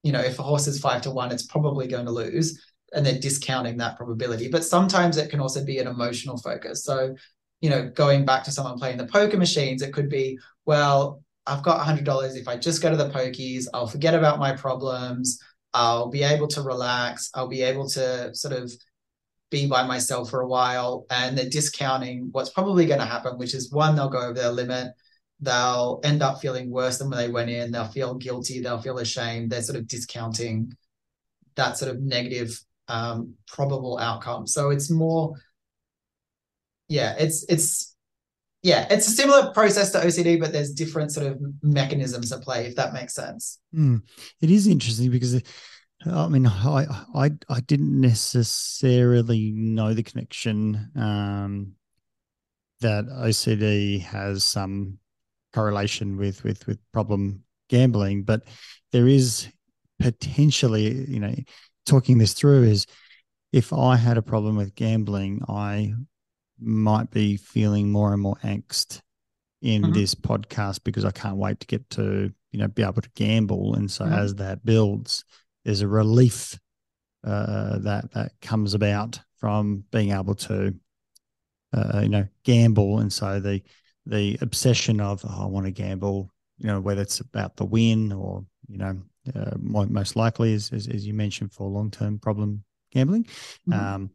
you know, if a horse is five to one, it's probably going to lose. And they're discounting that probability. But sometimes it can also be an emotional focus. So, you know, going back to someone playing the poker machines, it could be, well, I've got $100. If I just go to the pokies, I'll forget about my problems. I'll be able to relax. I'll be able to sort of be by myself for a while. And they're discounting what's probably going to happen, which is one, they'll go over their limit. They'll end up feeling worse than when they went in. They'll feel guilty. They'll feel ashamed. They're sort of discounting that sort of negative um, probable outcome. So it's more, yeah, it's it's yeah, it's a similar process to OCD, but there's different sort of mechanisms at play, if that makes sense. Mm. It is interesting because I mean, I I I didn't necessarily know the connection um, that OCD has some correlation with with with problem gambling, but there is potentially, you know, talking this through is if I had a problem with gambling, I might be feeling more and more angst in Mhm. this podcast because I can't wait to get to you know be able to gamble, and so Mhm. as that builds, there's a relief uh, that that comes about from being able to uh, you know gamble, and so the the obsession of oh, I want to gamble, you know whether it's about the win or you know uh, most likely as, as as you mentioned for long term problem gambling, Mhm. um,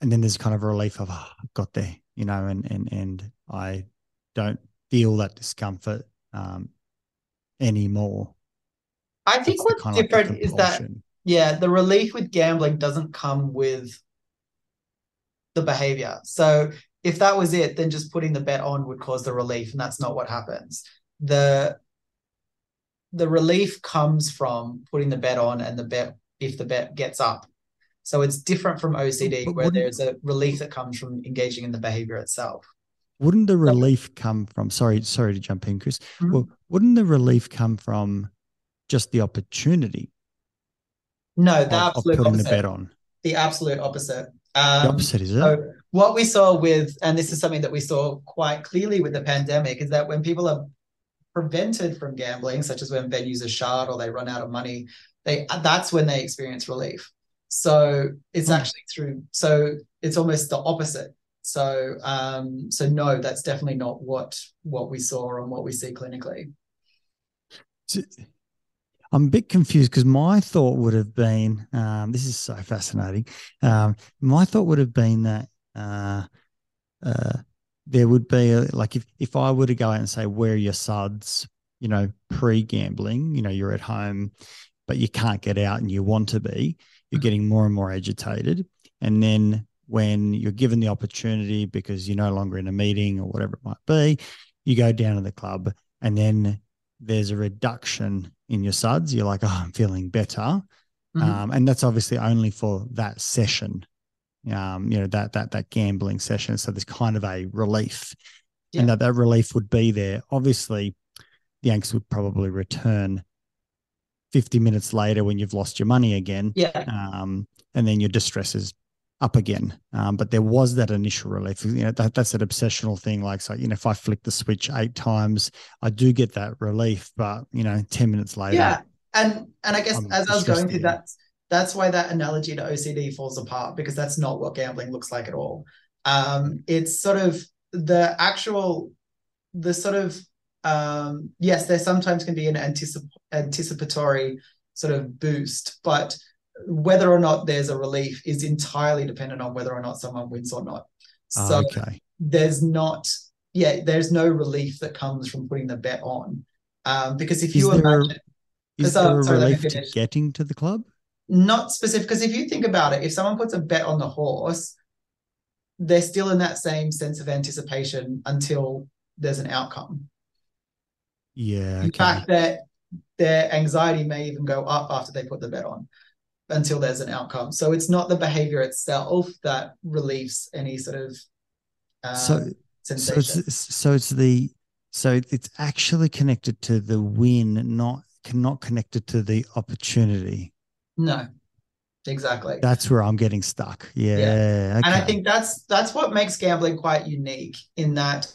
and then there's kind of a relief of oh, I've got there, you know, and and and I don't feel that discomfort um, anymore. I think That's what's kind of like different is that yeah, the relief with gambling doesn't come with the behavior. So if that was it, then just putting the bet on would cause the relief, and that's not what happens. The the relief comes from putting the bet on and the bet if the bet gets up. So it's different from OCD, But where there's a relief that comes from engaging in the behavior itself. Wouldn't the relief come from? Sorry, sorry to jump in, Chris. Mhm. Well, wouldn't the relief come from just the opportunity No, the of absolute putting the opposite. bet on? The absolute opposite. The Um, opposite is it? So what we saw with, and this is something that we saw quite clearly with the pandemic, is that when people are prevented from gambling, such as when venues are shut or they run out of money, they that's when they experience relief. So it's Hmm. actually through. So it's almost the opposite. So um, so no, that's definitely not what what we saw and what we see clinically. So- I'm a bit confused because my thought would have been um, this is so fascinating. Um, my thought would have been that uh, uh, there would be a, like if if I were to go out and say where are your suds, you know, pre gambling, you know, you're at home, but you can't get out and you want to be, you're Mhm. getting more and more agitated, and then when you're given the opportunity because you're no longer in a meeting or whatever it might be, you go down to the club and then there's a reduction in your suds. You're like, oh, I'm feeling better. Mhm. Um, and that's obviously only for that session, um, you know, that that that gambling session. So there's kind of a relief. Yeah. And that, that relief would be there. Obviously, the angst would probably return 50 minutes later when you've lost your money again. Yeah. Um, and then your distress is up again. Um, but there was that initial relief. You know, that, that's that obsessional thing. Like, so, you know, if I flick the switch eight times, I do get that relief. But, you know, 10 minutes later, Yeah, and and I guess I'm as I was going through that, that's why that analogy to OCD falls apart because that's not what gambling looks like at all. Um, it's sort of the actual, the sort of um, yes, there sometimes can be an anticip- anticipatory sort of boost, but whether or not there's a relief is entirely dependent on whether or not someone wins or not. So okay. there's not, yeah, there's no relief that comes from putting the bet on. Um, because if Is you imagine Is So- there a sorry, relief to getting to the club? Not specific because if you think about it, if someone puts a bet on the horse, they're still in that same sense of anticipation until there's an outcome. Yeah. In fact, that their anxiety may even go up after they put the bet on until there's an outcome. So it's not the behavior itself that relieves any sort of uh, so, sensation. So it's, so it's the so it's actually connected to the win, not not connected to the opportunity. No, exactly. That's where I'm getting stuck. Yeah, yeah. Okay. and I think that's that's what makes gambling quite unique in that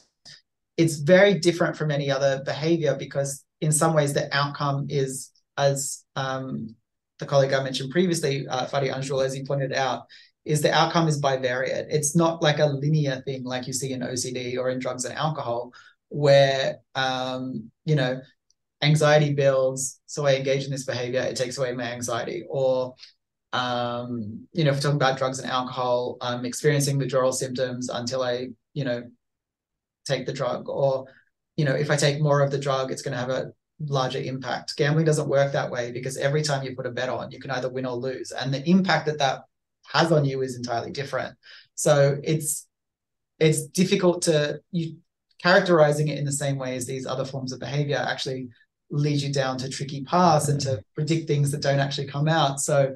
it's very different from any other behavior because in some ways the outcome is as um, the colleague I mentioned previously, uh, Fadi Anjoul, as he pointed out, is the outcome is bivariate. It's not like a linear thing like you see in OCD or in drugs and alcohol, where um, you know anxiety builds, so I engage in this behavior, it takes away my anxiety. Or um, you know, if we're talking about drugs and alcohol, I'm experiencing withdrawal symptoms until I, you know, take the drug. Or, you know, if I take more of the drug, it's going to have a larger impact. Gambling doesn't work that way because every time you put a bet on, you can either win or lose. And the impact that that has on you is entirely different. So it's it's difficult to you characterizing it in the same way as these other forms of behavior actually lead you down to tricky paths and to predict things that don't actually come out. So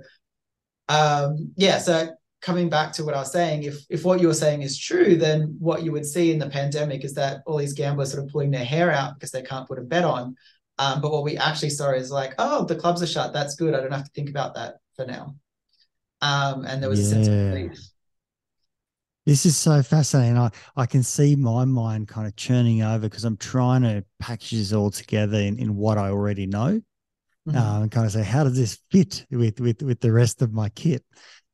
um yeah, so coming back to what I was saying, if if what you were saying is true, then what you would see in the pandemic is that all these gamblers sort of pulling their hair out because they can't put a bet on. Um, but what we actually saw is like, oh, the clubs are shut. That's good. I don't have to think about that for now. Um, and there was yeah. a sense of relief. This is so fascinating. I, I can see my mind kind of churning over because I'm trying to package this all together in, in what I already know. Mm-hmm. Um, and kind of say, how does this fit with with with the rest of my kit?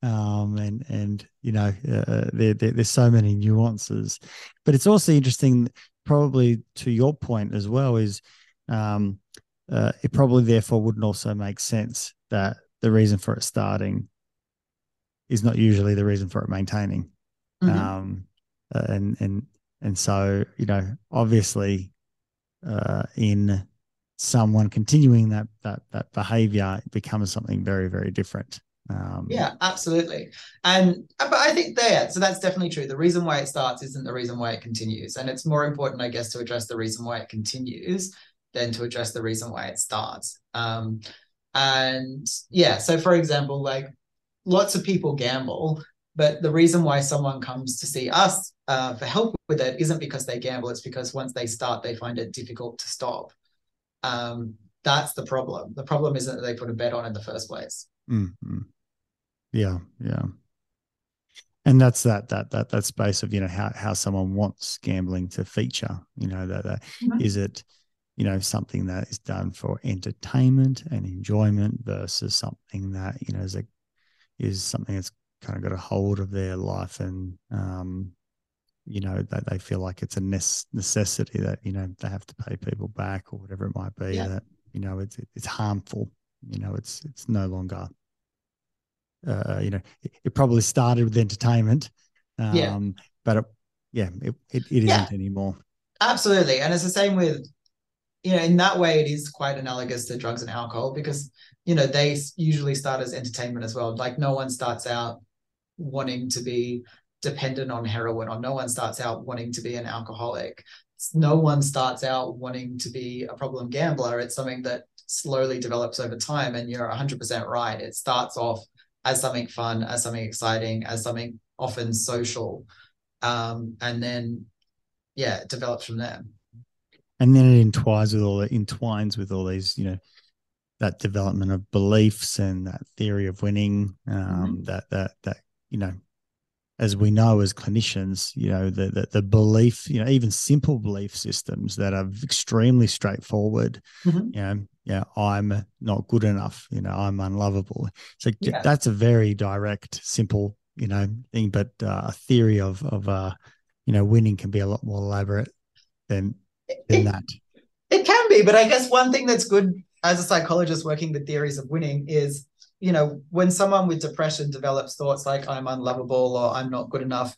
Um, and and you know, uh, there, there, there's so many nuances, but it's also interesting. Probably to your point as well is um, uh, it probably therefore wouldn't also make sense that the reason for it starting is not usually the reason for it maintaining. Mm-hmm. Um, uh, and and and so you know, obviously, uh, in someone continuing that that that behavior, it becomes something very very different. Um, yeah, absolutely. And but I think there, so that's definitely true. The reason why it starts isn't the reason why it continues, and it's more important, I guess, to address the reason why it continues than to address the reason why it starts. Um, and yeah, so for example, like lots of people gamble, but the reason why someone comes to see us uh, for help with it isn't because they gamble. It's because once they start, they find it difficult to stop. Um, that's the problem. The problem isn't that they put a bet on in the first place. Mm-hmm. Yeah, yeah. And that's that that that that space of you know how how someone wants gambling to feature. You know that, that mm-hmm. is it you know something that is done for entertainment and enjoyment versus something that you know is a is something that's kind of got a hold of their life and um you know that they feel like it's a necessity that you know they have to pay people back or whatever it might be yeah. that you know it's it's harmful you know it's it's no longer uh you know it, it probably started with entertainment um yeah. but it, yeah it, it, it isn't anymore absolutely and it's the same with you know, in that way, it is quite analogous to drugs and alcohol because, you know, they usually start as entertainment as well. Like no one starts out wanting to be dependent on heroin or no one starts out wanting to be an alcoholic. No one starts out wanting to be a problem gambler. It's something that slowly develops over time. And you're 100% right. It starts off as something fun, as something exciting, as something often social. Um, and then, yeah, it develops from there and then it entwines with all the entwines with all these you know that development of beliefs and that theory of winning um, mm-hmm. that that that you know as we know as clinicians you know the, the, the belief you know even simple belief systems that are extremely straightforward mm-hmm. you know yeah i'm not good enough you know i'm unlovable so yeah. that's a very direct simple you know thing but uh, a theory of of uh you know winning can be a lot more elaborate than than it, that. It can be, but I guess one thing that's good as a psychologist working with theories of winning is, you know, when someone with depression develops thoughts like I'm unlovable or I'm not good enough,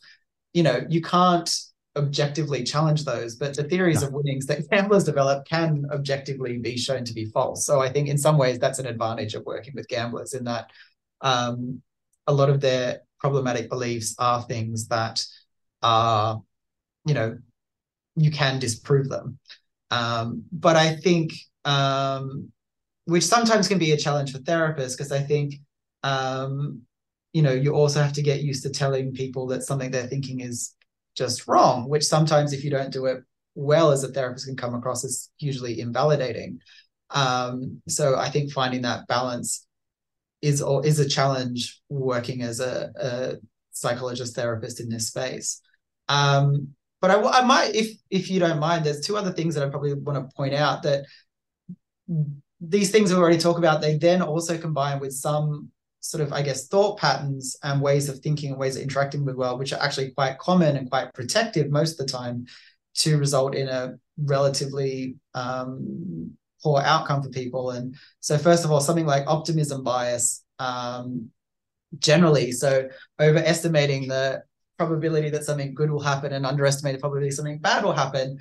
you know, you can't objectively challenge those, but the theories no. of winnings that gamblers develop can objectively be shown to be false. So I think in some ways that's an advantage of working with gamblers in that um, a lot of their problematic beliefs are things that are, you know, you can disprove them. Um, but I think, um, which sometimes can be a challenge for therapists, because I think, um, you know, you also have to get used to telling people that something they're thinking is just wrong, which sometimes, if you don't do it well as a therapist, can come across as hugely invalidating. Um, so I think finding that balance is or is a challenge working as a, a psychologist therapist in this space. Um, but I, I might, if if you don't mind, there's two other things that I probably want to point out that these things we already talk about. They then also combine with some sort of, I guess, thought patterns and ways of thinking and ways of interacting with the world, which are actually quite common and quite protective most of the time, to result in a relatively um, poor outcome for people. And so, first of all, something like optimism bias um, generally. So, overestimating the probability that something good will happen and underestimating the probability something bad will happen.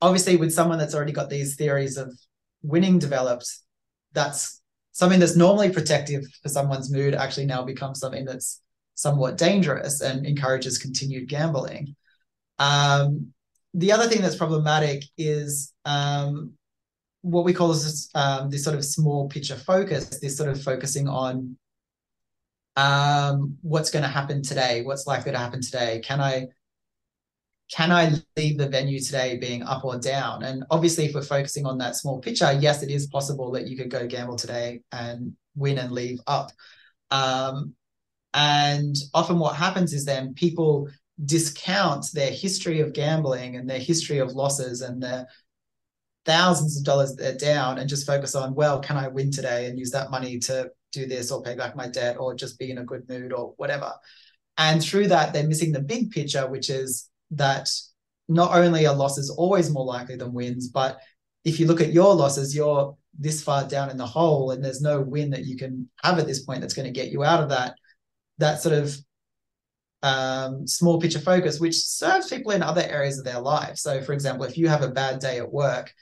Obviously, with someone that's already got these theories of winning developed, that's something that's normally protective for someone's mood actually now becomes something that's somewhat dangerous and encourages continued gambling. Um, the other thing that's problematic is um, what we call this, um, this sort of small picture focus, this sort of focusing on um, what's going to happen today, what's likely to happen today. Can I can I leave the venue today being up or down? And obviously, if we're focusing on that small picture, yes, it is possible that you could go gamble today and win and leave up. Um, and often, what happens is then people discount their history of gambling and their history of losses and their thousands of dollars they're down and just focus on, well, can I win today and use that money to do this or pay back my debt or just be in a good mood or whatever. And through that, they're missing the big picture, which is that not only are losses always more likely than wins, but if you look at your losses, you're this far down in the hole and there's no win that you can have at this point that's going to get you out of that that sort of um, small picture focus which serves people in other areas of their life so for example if you have a bad day at work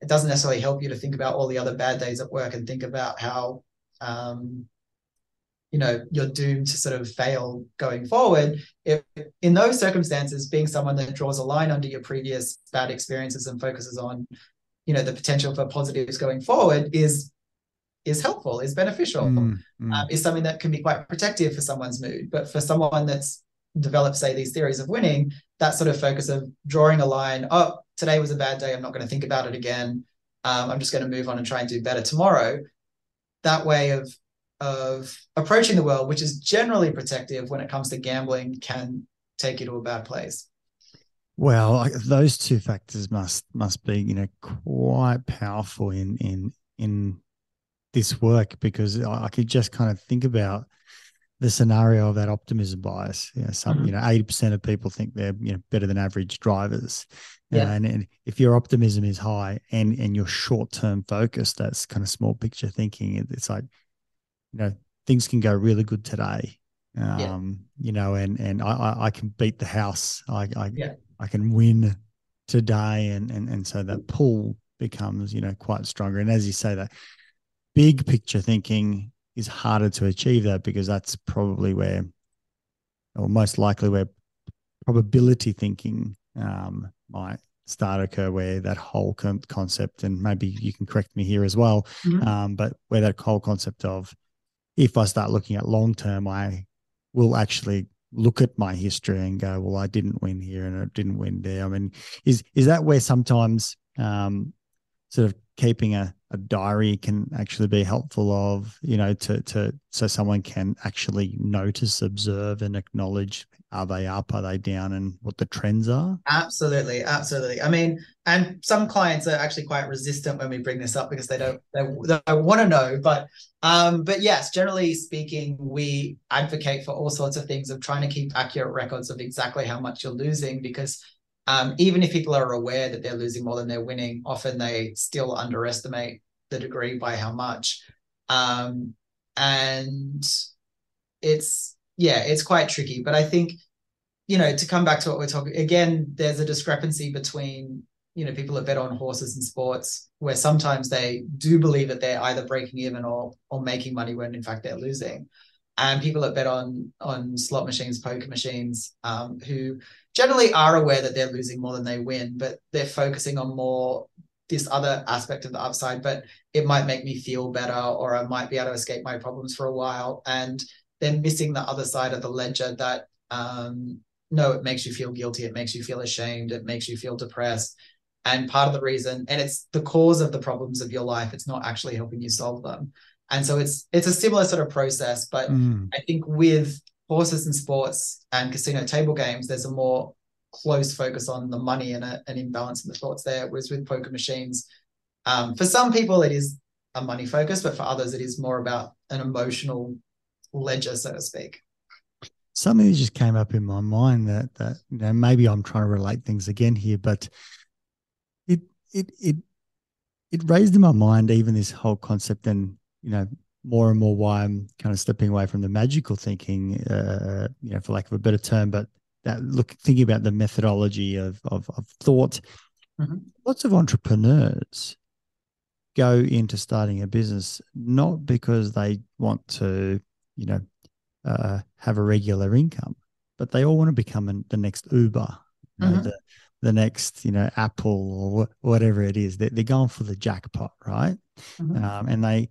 it doesn't necessarily help you to think about all the other bad days at work and think about how um, you know you're doomed to sort of fail going forward if in those circumstances being someone that draws a line under your previous bad experiences and focuses on you know the potential for positives going forward is is helpful is beneficial. Mm, mm. Um, is something that can be quite protective for someone's mood. But for someone that's developed say these theories of winning that sort of focus of drawing a line oh today was a bad day i'm not going to think about it again. Um, i'm just going to move on and try and do better tomorrow that way of of approaching the world, which is generally protective when it comes to gambling, can take you to a bad place. Well, those two factors must must be you know quite powerful in in in this work because I could just kind of think about the scenario of that optimism bias. You know, some mm-hmm. you know eighty percent of people think they're you know better than average drivers, yeah. And, and if your optimism is high and and you're short term focused, that's kind of small picture thinking. It's like you know things can go really good today, um, yeah. you know, and and I I can beat the house. I I, yeah. I can win today, and and and so that pull becomes you know quite stronger. And as you say, that big picture thinking is harder to achieve that because that's probably where, or most likely where probability thinking um, might start occur where that whole concept and maybe you can correct me here as well mm-hmm. um, but where that whole concept of if i start looking at long term i will actually look at my history and go well i didn't win here and I didn't win there. I mean is is that where sometimes um, sort of keeping a, a diary can actually be helpful of you know to to so someone can actually notice observe and acknowledge are they up? Are they down? And what the trends are? Absolutely absolutely. I mean and some clients are actually quite resistant when we bring this up because they don't they, they want to know but um but yes generally speaking we advocate for all sorts of things of trying to keep accurate records of exactly how much you're losing because um, even if people are aware that they're losing more than they're winning often they still underestimate the degree by how much. Um and it's yeah, it's quite tricky. But I think, you know, to come back to what we're talking again, there's a discrepancy between, you know, people that bet on horses and sports where sometimes they do believe that they're either breaking even or or making money when in fact they're losing. and people that bet on on slot machines, poker machines, um, who generally are aware that they're losing more than they win, but they're focusing on more this other aspect of the upside. But it might make me feel better, or I might be able to escape my problems for a while, and then missing the other side of the ledger that um, no, it makes you feel guilty, it makes you feel ashamed, it makes you feel depressed. And part of the reason, and it's the cause of the problems of your life, it's not actually helping you solve them. And so it's it's a similar sort of process, but mm. I think with horses and sports and casino table games, there's a more close focus on the money and a, an imbalance in the thoughts there. Whereas with poker machines, um, for some people it is a money focus, but for others it is more about an emotional ledger, so to speak. Something that just came up in my mind that that you know maybe I'm trying to relate things again here, but it it it it raised in my mind even this whole concept and you know more and more why I'm kind of stepping away from the magical thinking, uh, you know, for lack of a better term, but that look thinking about the methodology of of, of thought. Mm-hmm. Lots of entrepreneurs go into starting a business not because they want to, you know, uh, have a regular income, but they all want to become an, the next Uber, you know, mm-hmm. the the next, you know, Apple or whatever it is. They're, they're going for the jackpot, right? Mm-hmm. Um, and they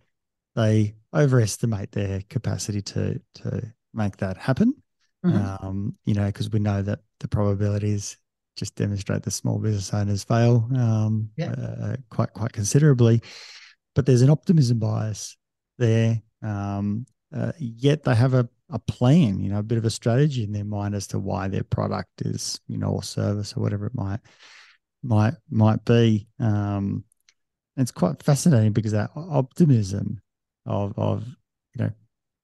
they overestimate their capacity to to make that happen. Mm-hmm. Um, you know, because we know that the probabilities just demonstrate the small business owners fail um, yeah. uh, quite quite considerably. But there's an optimism bias there. Um, uh, yet they have a, a plan, you know, a bit of a strategy in their mind as to why their product is, you know, or service or whatever it might might might be. Um, it's quite fascinating because that optimism of of you know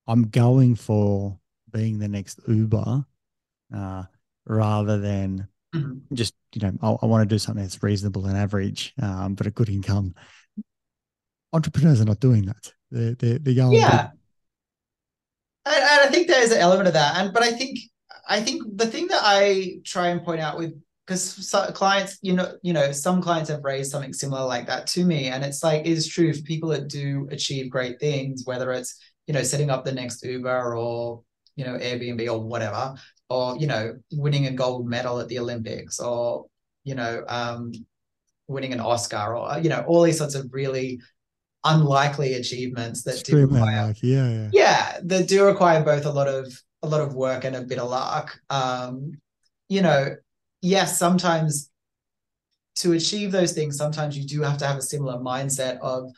I'm going for being the next Uber uh, rather than mm-hmm. just you know I, I, want to do something that's reasonable and average um, but a good income. Entrepreneurs are not doing that. They're they're, they're going yeah. And, and I think there's an element of that, and but I think I think the thing that I try and point out with because clients, you know, you know, some clients have raised something similar like that to me, and it's like it's true for people that do achieve great things, whether it's you know setting up the next Uber or you know Airbnb or whatever, or you know winning a gold medal at the Olympics, or you know um, winning an Oscar, or you know all these sorts of really unlikely achievements that do require, yeah, yeah, yeah, that do require both a lot of a lot of work and a bit of luck. Um, you know, yes, sometimes to achieve those things, sometimes you do have to have a similar mindset of,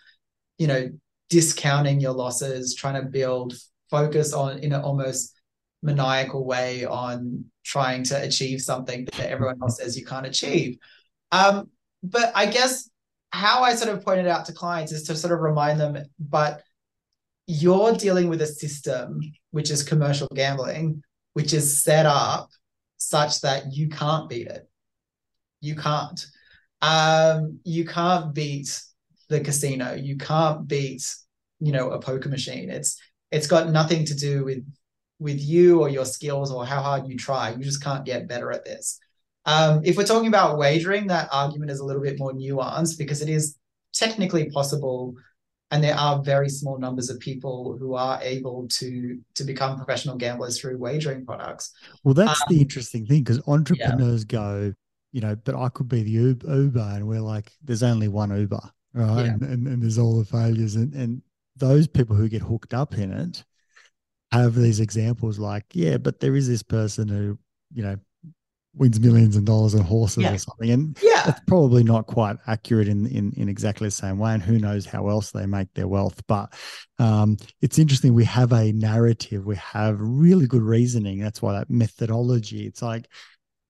you know, discounting your losses, trying to build focus on in an almost maniacal way on trying to achieve something that everyone else says you can't achieve. Um, but I guess how I sort of pointed out to clients is to sort of remind them, but you're dealing with a system which is commercial gambling, which is set up such that you can't beat it. You can't. Um, you can't beat the casino. You can't beat, you know, a poker machine. It's it's got nothing to do with with you or your skills or how hard you try. You just can't get better at this. Um, if we're talking about wagering, that argument is a little bit more nuanced because it is technically possible and there are very small numbers of people who are able to to become professional gamblers through wagering products well that's um, the interesting thing because entrepreneurs yeah. go you know but i could be the uber and we're like there's only one uber right yeah. and, and, and, there's all the failures and, and those people who get hooked up in it have these examples like yeah but there is this person who you know wins millions of dollars on horses yeah. or something. And yeah, it's probably not quite accurate in, in in exactly the same way. And who knows how else they make their wealth. But um, it's interesting. We have a narrative. We have really good reasoning. That's why that methodology. It's like,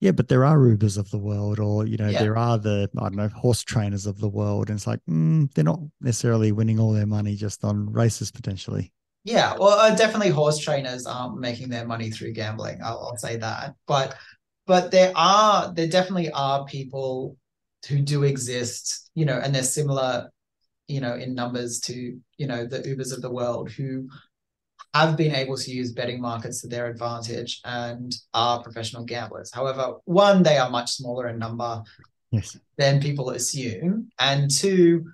yeah, but there are Ubers of the world, or you know, yeah. there are the I don't know horse trainers of the world, and it's like mm, they're not necessarily winning all their money just on races potentially. Yeah, well, uh, definitely horse trainers aren't making their money through gambling. I'll, I'll say that, but but there are there definitely are people who do exist you know and they're similar you know in numbers to you know the ubers of the world who have been able to use betting markets to their advantage and are professional gamblers however one they are much smaller in number yes. than people assume and two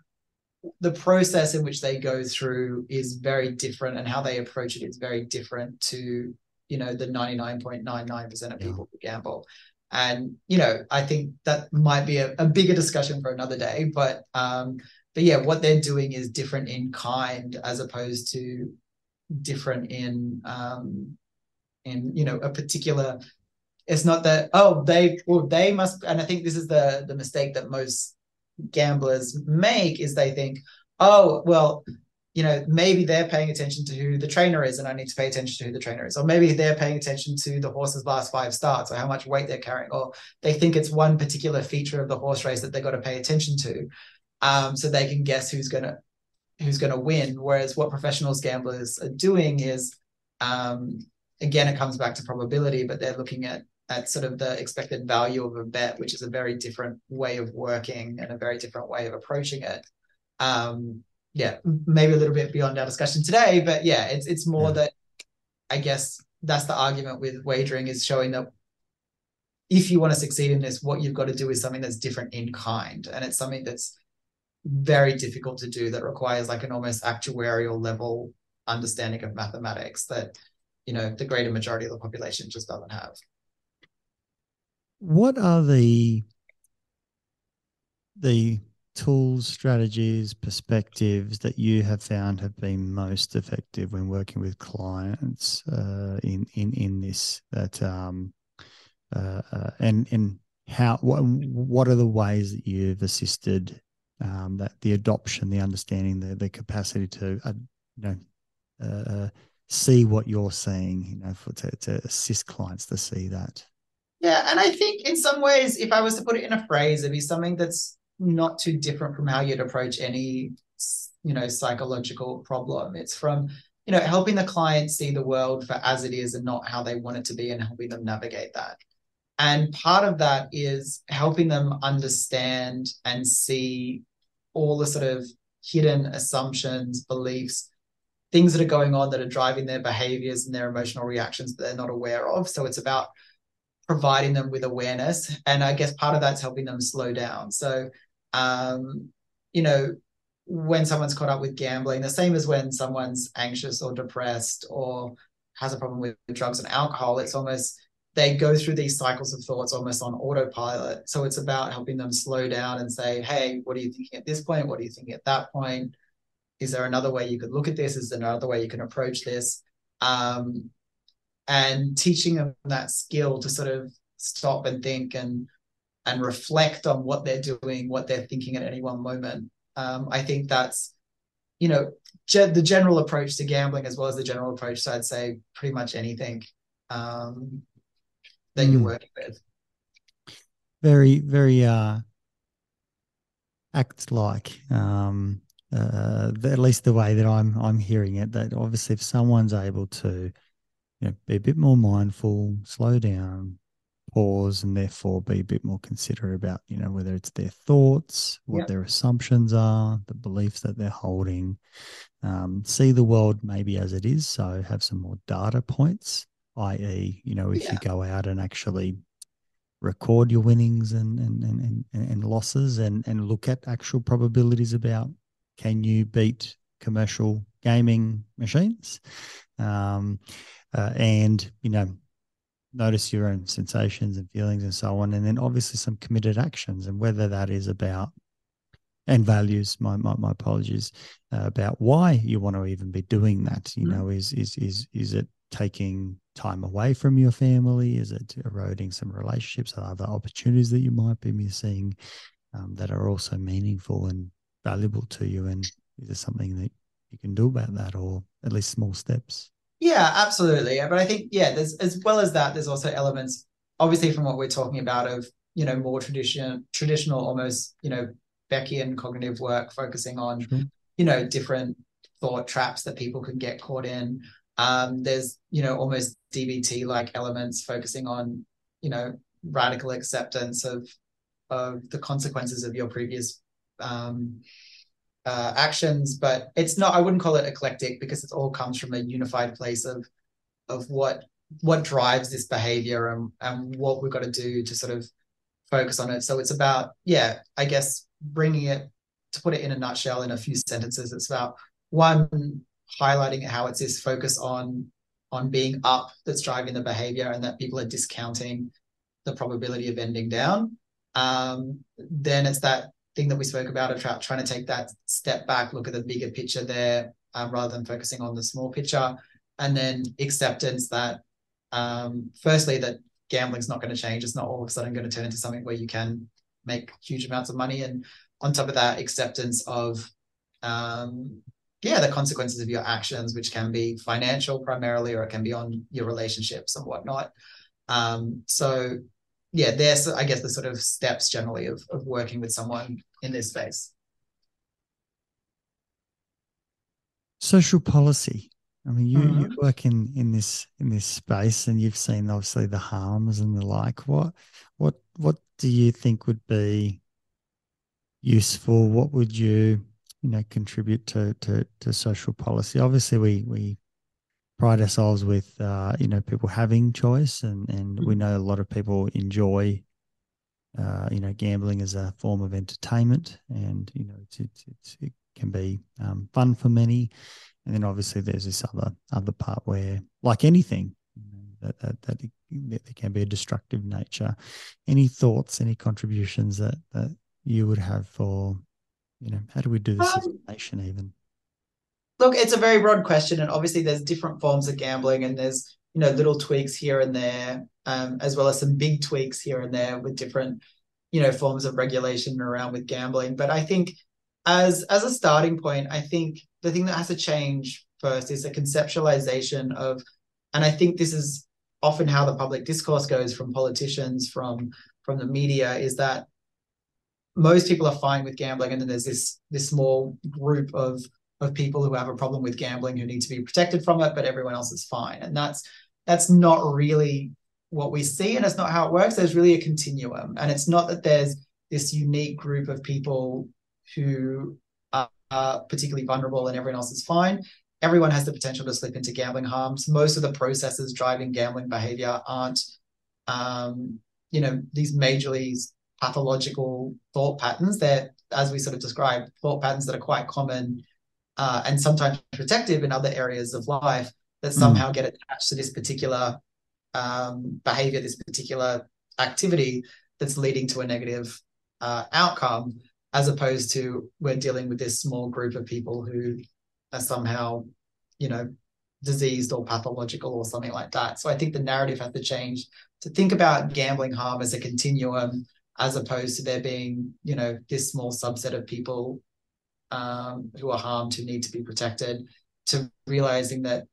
the process in which they go through is very different and how they approach it is very different to you know the 99.99% of people who gamble. And you know i think that might be a, a bigger discussion for another day but um but yeah what they're doing is different in kind as opposed to different in um in you know a particular it's not that oh they well they must and i think this is the the mistake that most gamblers make is they think oh well you know maybe they're paying attention to who the trainer is and i need to pay attention to who the trainer is. Or maybe they're paying attention to the horse's last five starts or how much weight they're carrying. Or they think it's one particular feature of the horse race that they've got to pay attention to um, so they can guess who's gonna who's gonna win. Whereas what professionals gamblers are doing is um, again it comes back to probability but they're looking at at sort of the expected value of a bet, which is a very different way of working and a very different way of approaching it. Um, yeah, maybe a little bit beyond our discussion today, but yeah, it's it's more yeah. that I guess that's the argument with wagering is showing that if you want to succeed in this, what you've got to do is something that's different in kind, and it's something that's very difficult to do that requires like an almost actuarial level understanding of mathematics that you know the greater majority of the population just doesn't have what are the the tools, strategies, perspectives that you have found have been most effective when working with clients uh, in in in this that um uh, uh, and and how what what are the ways that you've assisted um, that the adoption, the understanding, the the capacity to uh, you know uh, uh, see what you're seeing, you know, for to, to assist clients to see that. Yeah, and I think in some ways, if I was to put it in a phrase, it'd be something that's not too different from how you'd approach any, you know, psychological problem. It's from, you know, helping the client see the world for as it is and not how they want it to be and helping them navigate that. And part of that is helping them understand and see all the sort of hidden assumptions, beliefs, things that are going on that are driving their behaviors and their emotional reactions that they're not aware of. So it's about providing them with awareness. And I guess part of that's helping them slow down. So, um, you know, when someone's caught up with gambling, the same as when someone's anxious or depressed or has a problem with drugs and alcohol, it's almost they go through these cycles of thoughts almost on autopilot. So it's about helping them slow down and say, hey, what are you thinking at this point? What are you thinking at that point? Is there another way you could look at this? Is there another way you can approach this? Um, and teaching them that skill to sort of stop and think and and reflect on what they're doing, what they're thinking at any one moment. Um, I think that's, you know, ge- the general approach to gambling as well as the general approach to, I'd say, pretty much anything um, that mm. you're hmm. working with. Very, very uh, ACT like, um, uh, at least the way that I'm I'm hearing it. That obviously, if someone's able to you know, be a bit more mindful, slow down, pause, and therefore be a bit more considerate about, you know, whether it's their thoughts, what yep. their assumptions are, the beliefs that they're holding. Um, see the world maybe as it is. So have some more data points, i.e., you know, if yeah. you go out and actually record your winnings and and, and, and, and losses and, and look at actual probabilities about can you beat commercial gaming machines um, uh, and you know notice your own sensations and feelings and so on and then obviously some committed actions and whether that is about and values my my, my apologies uh, about why you want to even be doing that you mm-hmm. know is is is is it taking time away from your family? Is it eroding some relationships or other opportunities that you might be missing um, that are also meaningful and valuable to you? And is there something that you can do about that or at least small steps yeah, absolutely. But I think, yeah, there's as well as that, there's also elements, obviously, from what we're talking about of, you know, more traditional, traditional, almost, you know, Beckian cognitive work focusing on, mm-hmm. you know, different thought traps that people can get caught in. Um, there's, you know, almost DBT like elements focusing on, you know, radical acceptance of of the consequences of your previous um, uh, actions, but it's not. I wouldn't call it eclectic because it all comes from a unified place of of what what drives this behavior and and what we've got to do to sort of focus on it. So it's about yeah, I guess bringing it to put it in a nutshell in a few sentences, it's about one highlighting how it's this focus on on being up that's driving the behavior and that people are discounting the probability of ending down. Um, then it's that thing that we spoke about of trying to take that step back, look at the bigger picture there, um, rather than focusing on the small picture. And then acceptance that, um, firstly, that gambling's not going to change. It's not all of a sudden going to turn into something where you can make huge amounts of money. And on top of that, acceptance of, um, yeah, the consequences of your actions, which can be financial primarily, or it can be on your relationships and whatnot. Um, so yeah, there's I guess the sort of steps generally of of working with someone in this space. Social policy. I mean, you, mm-hmm. you work in in this in this space, and you've seen obviously the harms and the like. What what what do you think would be useful? What would you you know contribute to to to social policy? Obviously, we we pride ourselves with uh, you know people having choice, and and we mm. know a lot of people enjoy uh, you know gambling as a form of entertainment, and you know it's, it's, it's it can be um, fun for many, and then obviously there's this other other part where like anything that that, that it, there can be a destructive nature. Any thoughts, any contributions that that you would have for you know how do we do this um, as a nation even? Look, it's a very broad question, and obviously there's different forms of gambling, and there's you know little tweaks here and there, um, as well as some big tweaks here and there with different you know forms of regulation around with gambling. But I think as as a starting point, I think the thing that has to change first is a conceptualization of, and I think this is often how the public discourse goes from politicians, from from the media, is that most people are fine with gambling, and then there's this this small group of of people who have a problem with gambling who need to be protected from it, but everyone else is fine. And that's that's not really what we see, and it's not how it works. There's really a continuum, and it's not that there's this unique group of people who are, are particularly vulnerable and everyone else is fine. Everyone has the potential to slip into gambling harms. Most of the processes driving gambling behavior aren't, um, you know, these majorly pathological thought patterns. They're, as we sort of described, thought patterns that are quite common uh, and sometimes protective in other areas of life that hmm. somehow get attached to this particular um, behavior, this particular activity that's leading to a negative uh, outcome, as opposed to we're dealing with this small group of people who are somehow, you know, diseased or pathological or something like that. So I think the narrative has to change to think about gambling harm as a continuum, as opposed to there being, you know, this small subset of people um, who are harmed who need to be protected to realizing that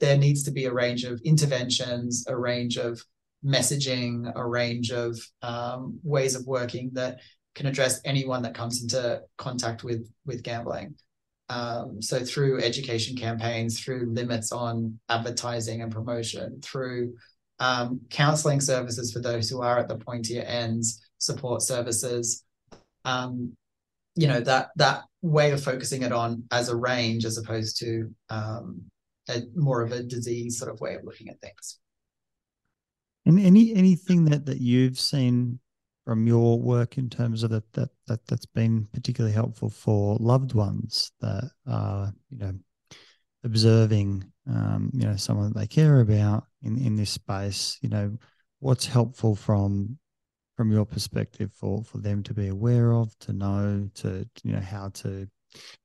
there needs to be a range of interventions, a range of messaging, a range of um, ways of working that can address anyone that comes into contact with with gambling. Um, so through education campaigns, through limits on advertising and promotion, through um, counseling services for those who are at the pointier ends, support services, um, you know that that way of focusing it on as a range as opposed to um, a more of a disease sort of way of looking at things. And any anything that that you've seen from your work in terms of that that, that that's been particularly helpful for loved ones that are you know observing um, you know someone that they care about in in this space you know what's helpful from from your perspective for for them to be aware of, to know, to you know how to,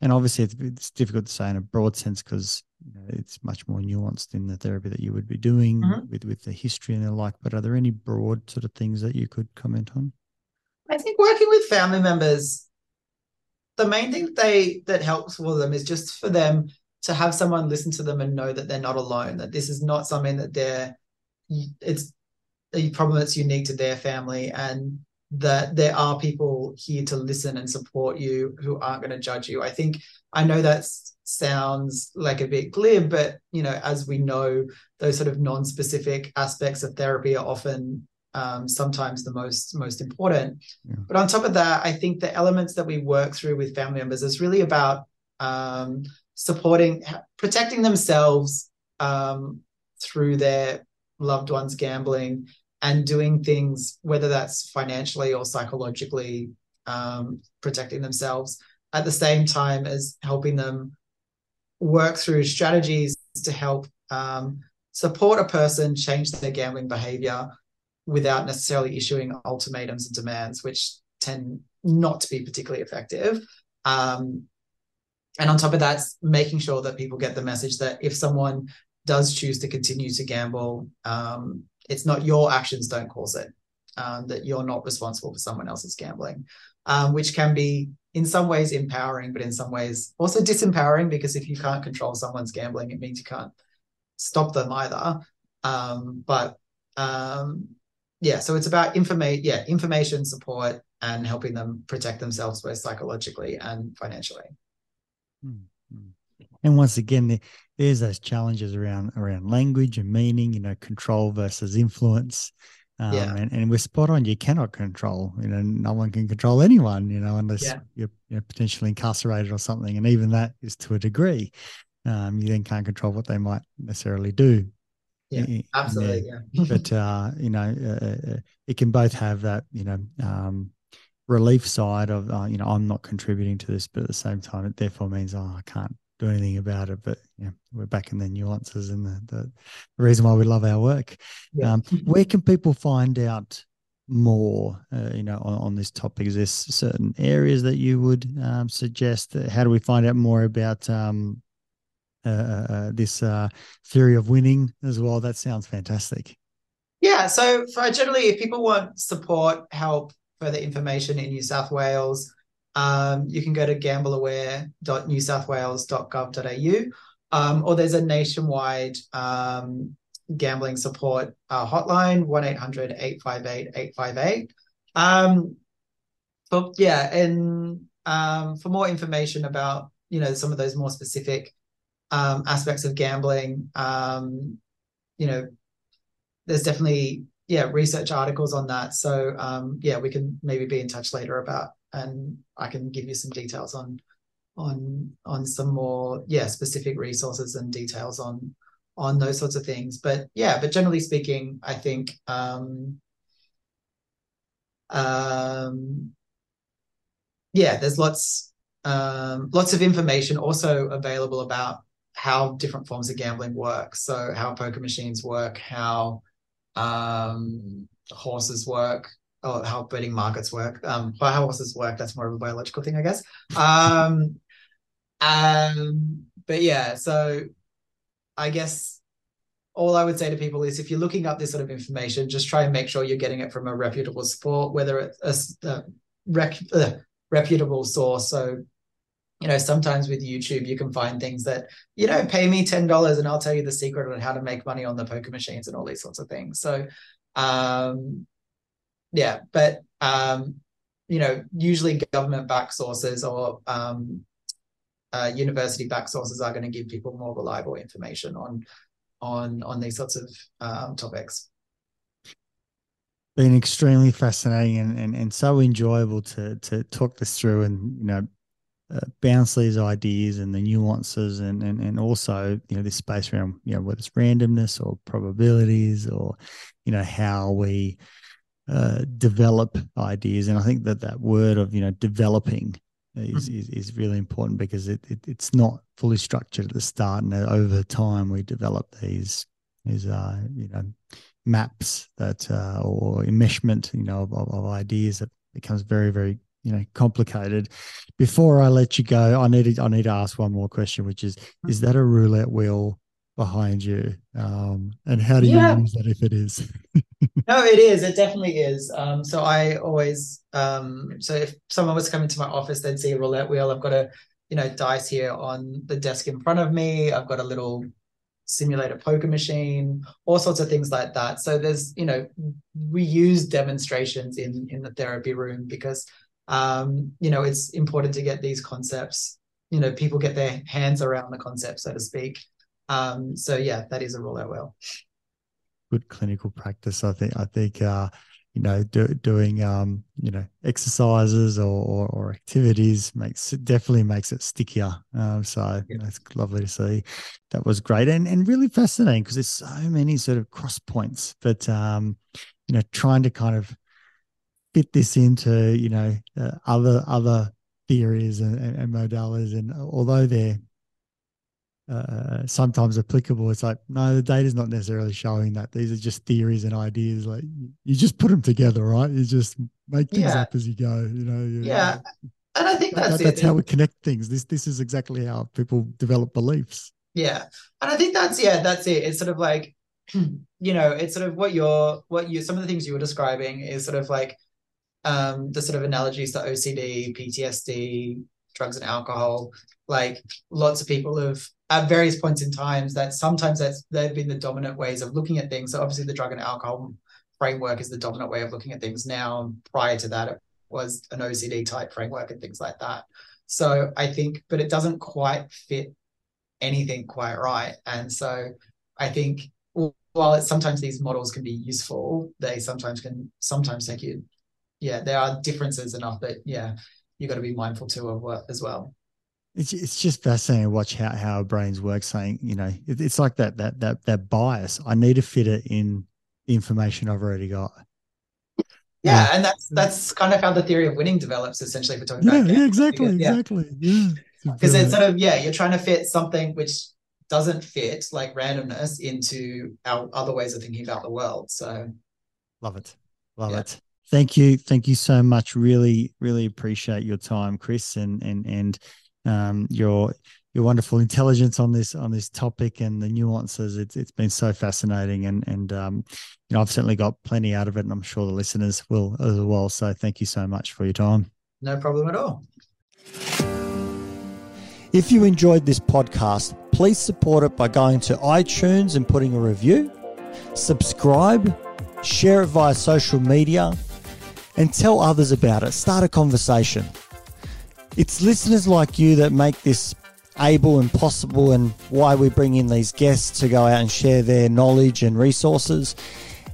and obviously it's, it's difficult to say in a broad sense because you know, it's much more nuanced in the therapy that you would be doing mm-hmm. with with the history and the like. But are there any broad sort of things that you could comment on? I think working with family members, the main thing that they that helps for them is just for them to have someone listen to them and know that they're not alone. That this is not something that they're it's a problem that's unique to their family and that there are people here to listen and support you who aren't going to judge you. I think I know that sounds like a bit glib, but you know, as we know, those sort of non-specific aspects of therapy are often um, sometimes the most most important. Yeah. But on top of that, I think the elements that we work through with family members is really about um, supporting, protecting themselves um, through their loved ones gambling and doing things, whether that's financially or psychologically um, protecting themselves at the same time as helping them work through strategies to help um, support a person change their gambling behavior without necessarily issuing ultimatums and demands, which tend not to be particularly effective. Um, and on top of that, making sure that people get the message that if someone does choose to continue to gamble, um, it's not your actions don't cause it. Um, that you're not responsible for someone else's gambling, um, which can be in some ways empowering, but in some ways also disempowering because if you can't control someone's gambling, it means you can't stop them either. Um, but um, yeah, so it's about information, yeah, information support and helping them protect themselves both psychologically and financially. Mm-hmm. And once again, there's those challenges around around language and meaning, you know, control versus influence. Um, yeah. and, and we're spot on. You cannot control, you know, no one can control anyone, you know, unless yeah. you're, you're, potentially incarcerated or something. And even that is to a degree. Um, you then can't control what they might necessarily do. Yeah, in, absolutely. In yeah. but, uh, you know, uh, uh, it can both have that, you know, um, relief side of, uh, you know, I'm not contributing to this, but at the same time, it therefore means, oh, I can't do anything about it. But yeah, we're back in the nuances and the, the, the reason why we love our work. Yeah. Um, where can people find out more, uh, you know, on, on, this topic? Is there certain areas that you would um, suggest? How do we find out more about um, uh, uh, uh this uh, theory of winning as well? That sounds fantastic. Yeah. So for generally, if people want support, help, further information in New South Wales, um, you can go to gambleaware.newsouthwales.gov.au, um, or there's a nationwide um, gambling support uh, hotline, 1 800 858 858. Um, but yeah, and um, for more information about you know some of those more specific um, aspects of gambling, you know, there's definitely yeah research articles on that. So um, yeah, we can maybe be in touch later about and I can give you some details on on on some more yeah specific resources and details on on those sorts of things. But yeah, but generally speaking, I think um, um, yeah, there's lots um, lots of information also available about how different forms of gambling work. So how poker machines work, how um, horses work, or how breeding markets work, um, how horses work. That's more of a biological thing, I guess. Um, um, but yeah, so I guess all I would say to people is if you're looking up this sort of information, just try and make sure you're getting it from a reputable support, whether it's a, a rec, uh, reputable source. So, you know, sometimes with YouTube, you can find things that, you know, pay me $10 and I'll tell you the secret on how to make money on the poker machines and all these sorts of things. So, um, yeah, but um, you know, usually government back sources or um, uh, university back sources are going to give people more reliable information on on on these sorts of um, topics. Been extremely fascinating and, and and so enjoyable to to talk this through and you know uh, bounce these ideas and the nuances and, and and also you know this space around you know whether it's randomness or probabilities or you know how we uh, develop ideas. And I think that that word of you know developing is mm-hmm. is, is really important because it, it, it's not fully structured at the start, and over time we develop these these uh, you know maps that uh, or enmeshment you know of, of ideas that becomes very very you know complicated. Before i let you go i need to i need to ask one more question which is mm-hmm. is that a roulette wheel behind you? Um, and how do you yeah. use that if it is? No it is. It definitely is. Um, so i always um, so if someone was coming to my office they'd see a roulette wheel. I've got a you know dice here on the desk in front of me. I've got a little simulator poker machine all sorts of things like that. So there's you know we use demonstrations in in the therapy room because um, you know it's important to get these concepts you know people get their hands around the concept so to speak um, so yeah, that is a roulette wheel. Good clinical practice. I think. I think. Uh, you know, do, doing um, you know exercises or, or, or activities makes it definitely makes it stickier. Um, so yeah. that's lovely to see. That was great and and really fascinating because there's so many sort of cross points. But um, you know, trying to kind of fit this into you know uh, other other theories and, and, and modalities, and although they're uh, sometimes applicable. It's like, no, the data is not necessarily showing that. These are just theories and ideas. Like you just put them together, right? You just make things Yeah. up as you go. You know. you- Yeah. And I think that- that's that- that's how we connect things. This this is exactly how people develop beliefs. Yeah. And I think that's yeah, that's it. It's sort of like, you know, it's sort of what you're what you some of the things you were describing is sort of like um the sort of analogies to OCD, PTSD, drugs and alcohol. Like lots of people have at various points in times that sometimes that's they've been the dominant ways of looking at things. So obviously the drug and alcohol framework is the dominant way of looking at things now. Prior to that, it was an OCD type framework and things like that. So I think, but it doesn't quite fit anything quite right. And so I think while it's sometimes these models can be useful, they sometimes can sometimes take you. Yeah, there are differences enough that yeah, you got to be mindful too of what as well. It's it's just fascinating to watch how, how our brains work. Saying you know it, it's like that that that that bias. I need to fit it in the information I've already got. Yeah, Yeah. and that's that's kind of how the theory of winning develops. Essentially, we're talking Yeah, about yeah, exactly, because- yeah. exactly. Yeah, because it's sort of yeah, you're trying to fit something which doesn't fit like randomness into our other ways of thinking about the world. So Love it. Love Yeah. it. Thank you. Thank you so much. Really, really appreciate your time, Chris, and and and um your your wonderful intelligence on this on this topic and the nuances. It's it's been so fascinating and and um you know I've certainly got plenty out of it and I'm sure the listeners will as well. So thank you so much for your time. no problem at all. If you enjoyed this podcast, please support it by going to iTunes and putting a review, subscribe, share it via social media, and tell others about it. Start a conversation. It's listeners like you that make this able and possible, and why we bring in these guests to go out and share their knowledge and resources.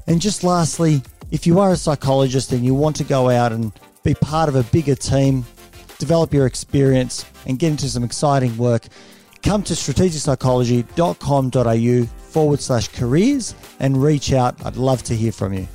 And just lastly, if you are a psychologist and you want to go out and be part of a bigger team, develop your experience, and get into some exciting work, come to strategicpsychology.com.au forward slash careers and reach out. I'd love to hear from you.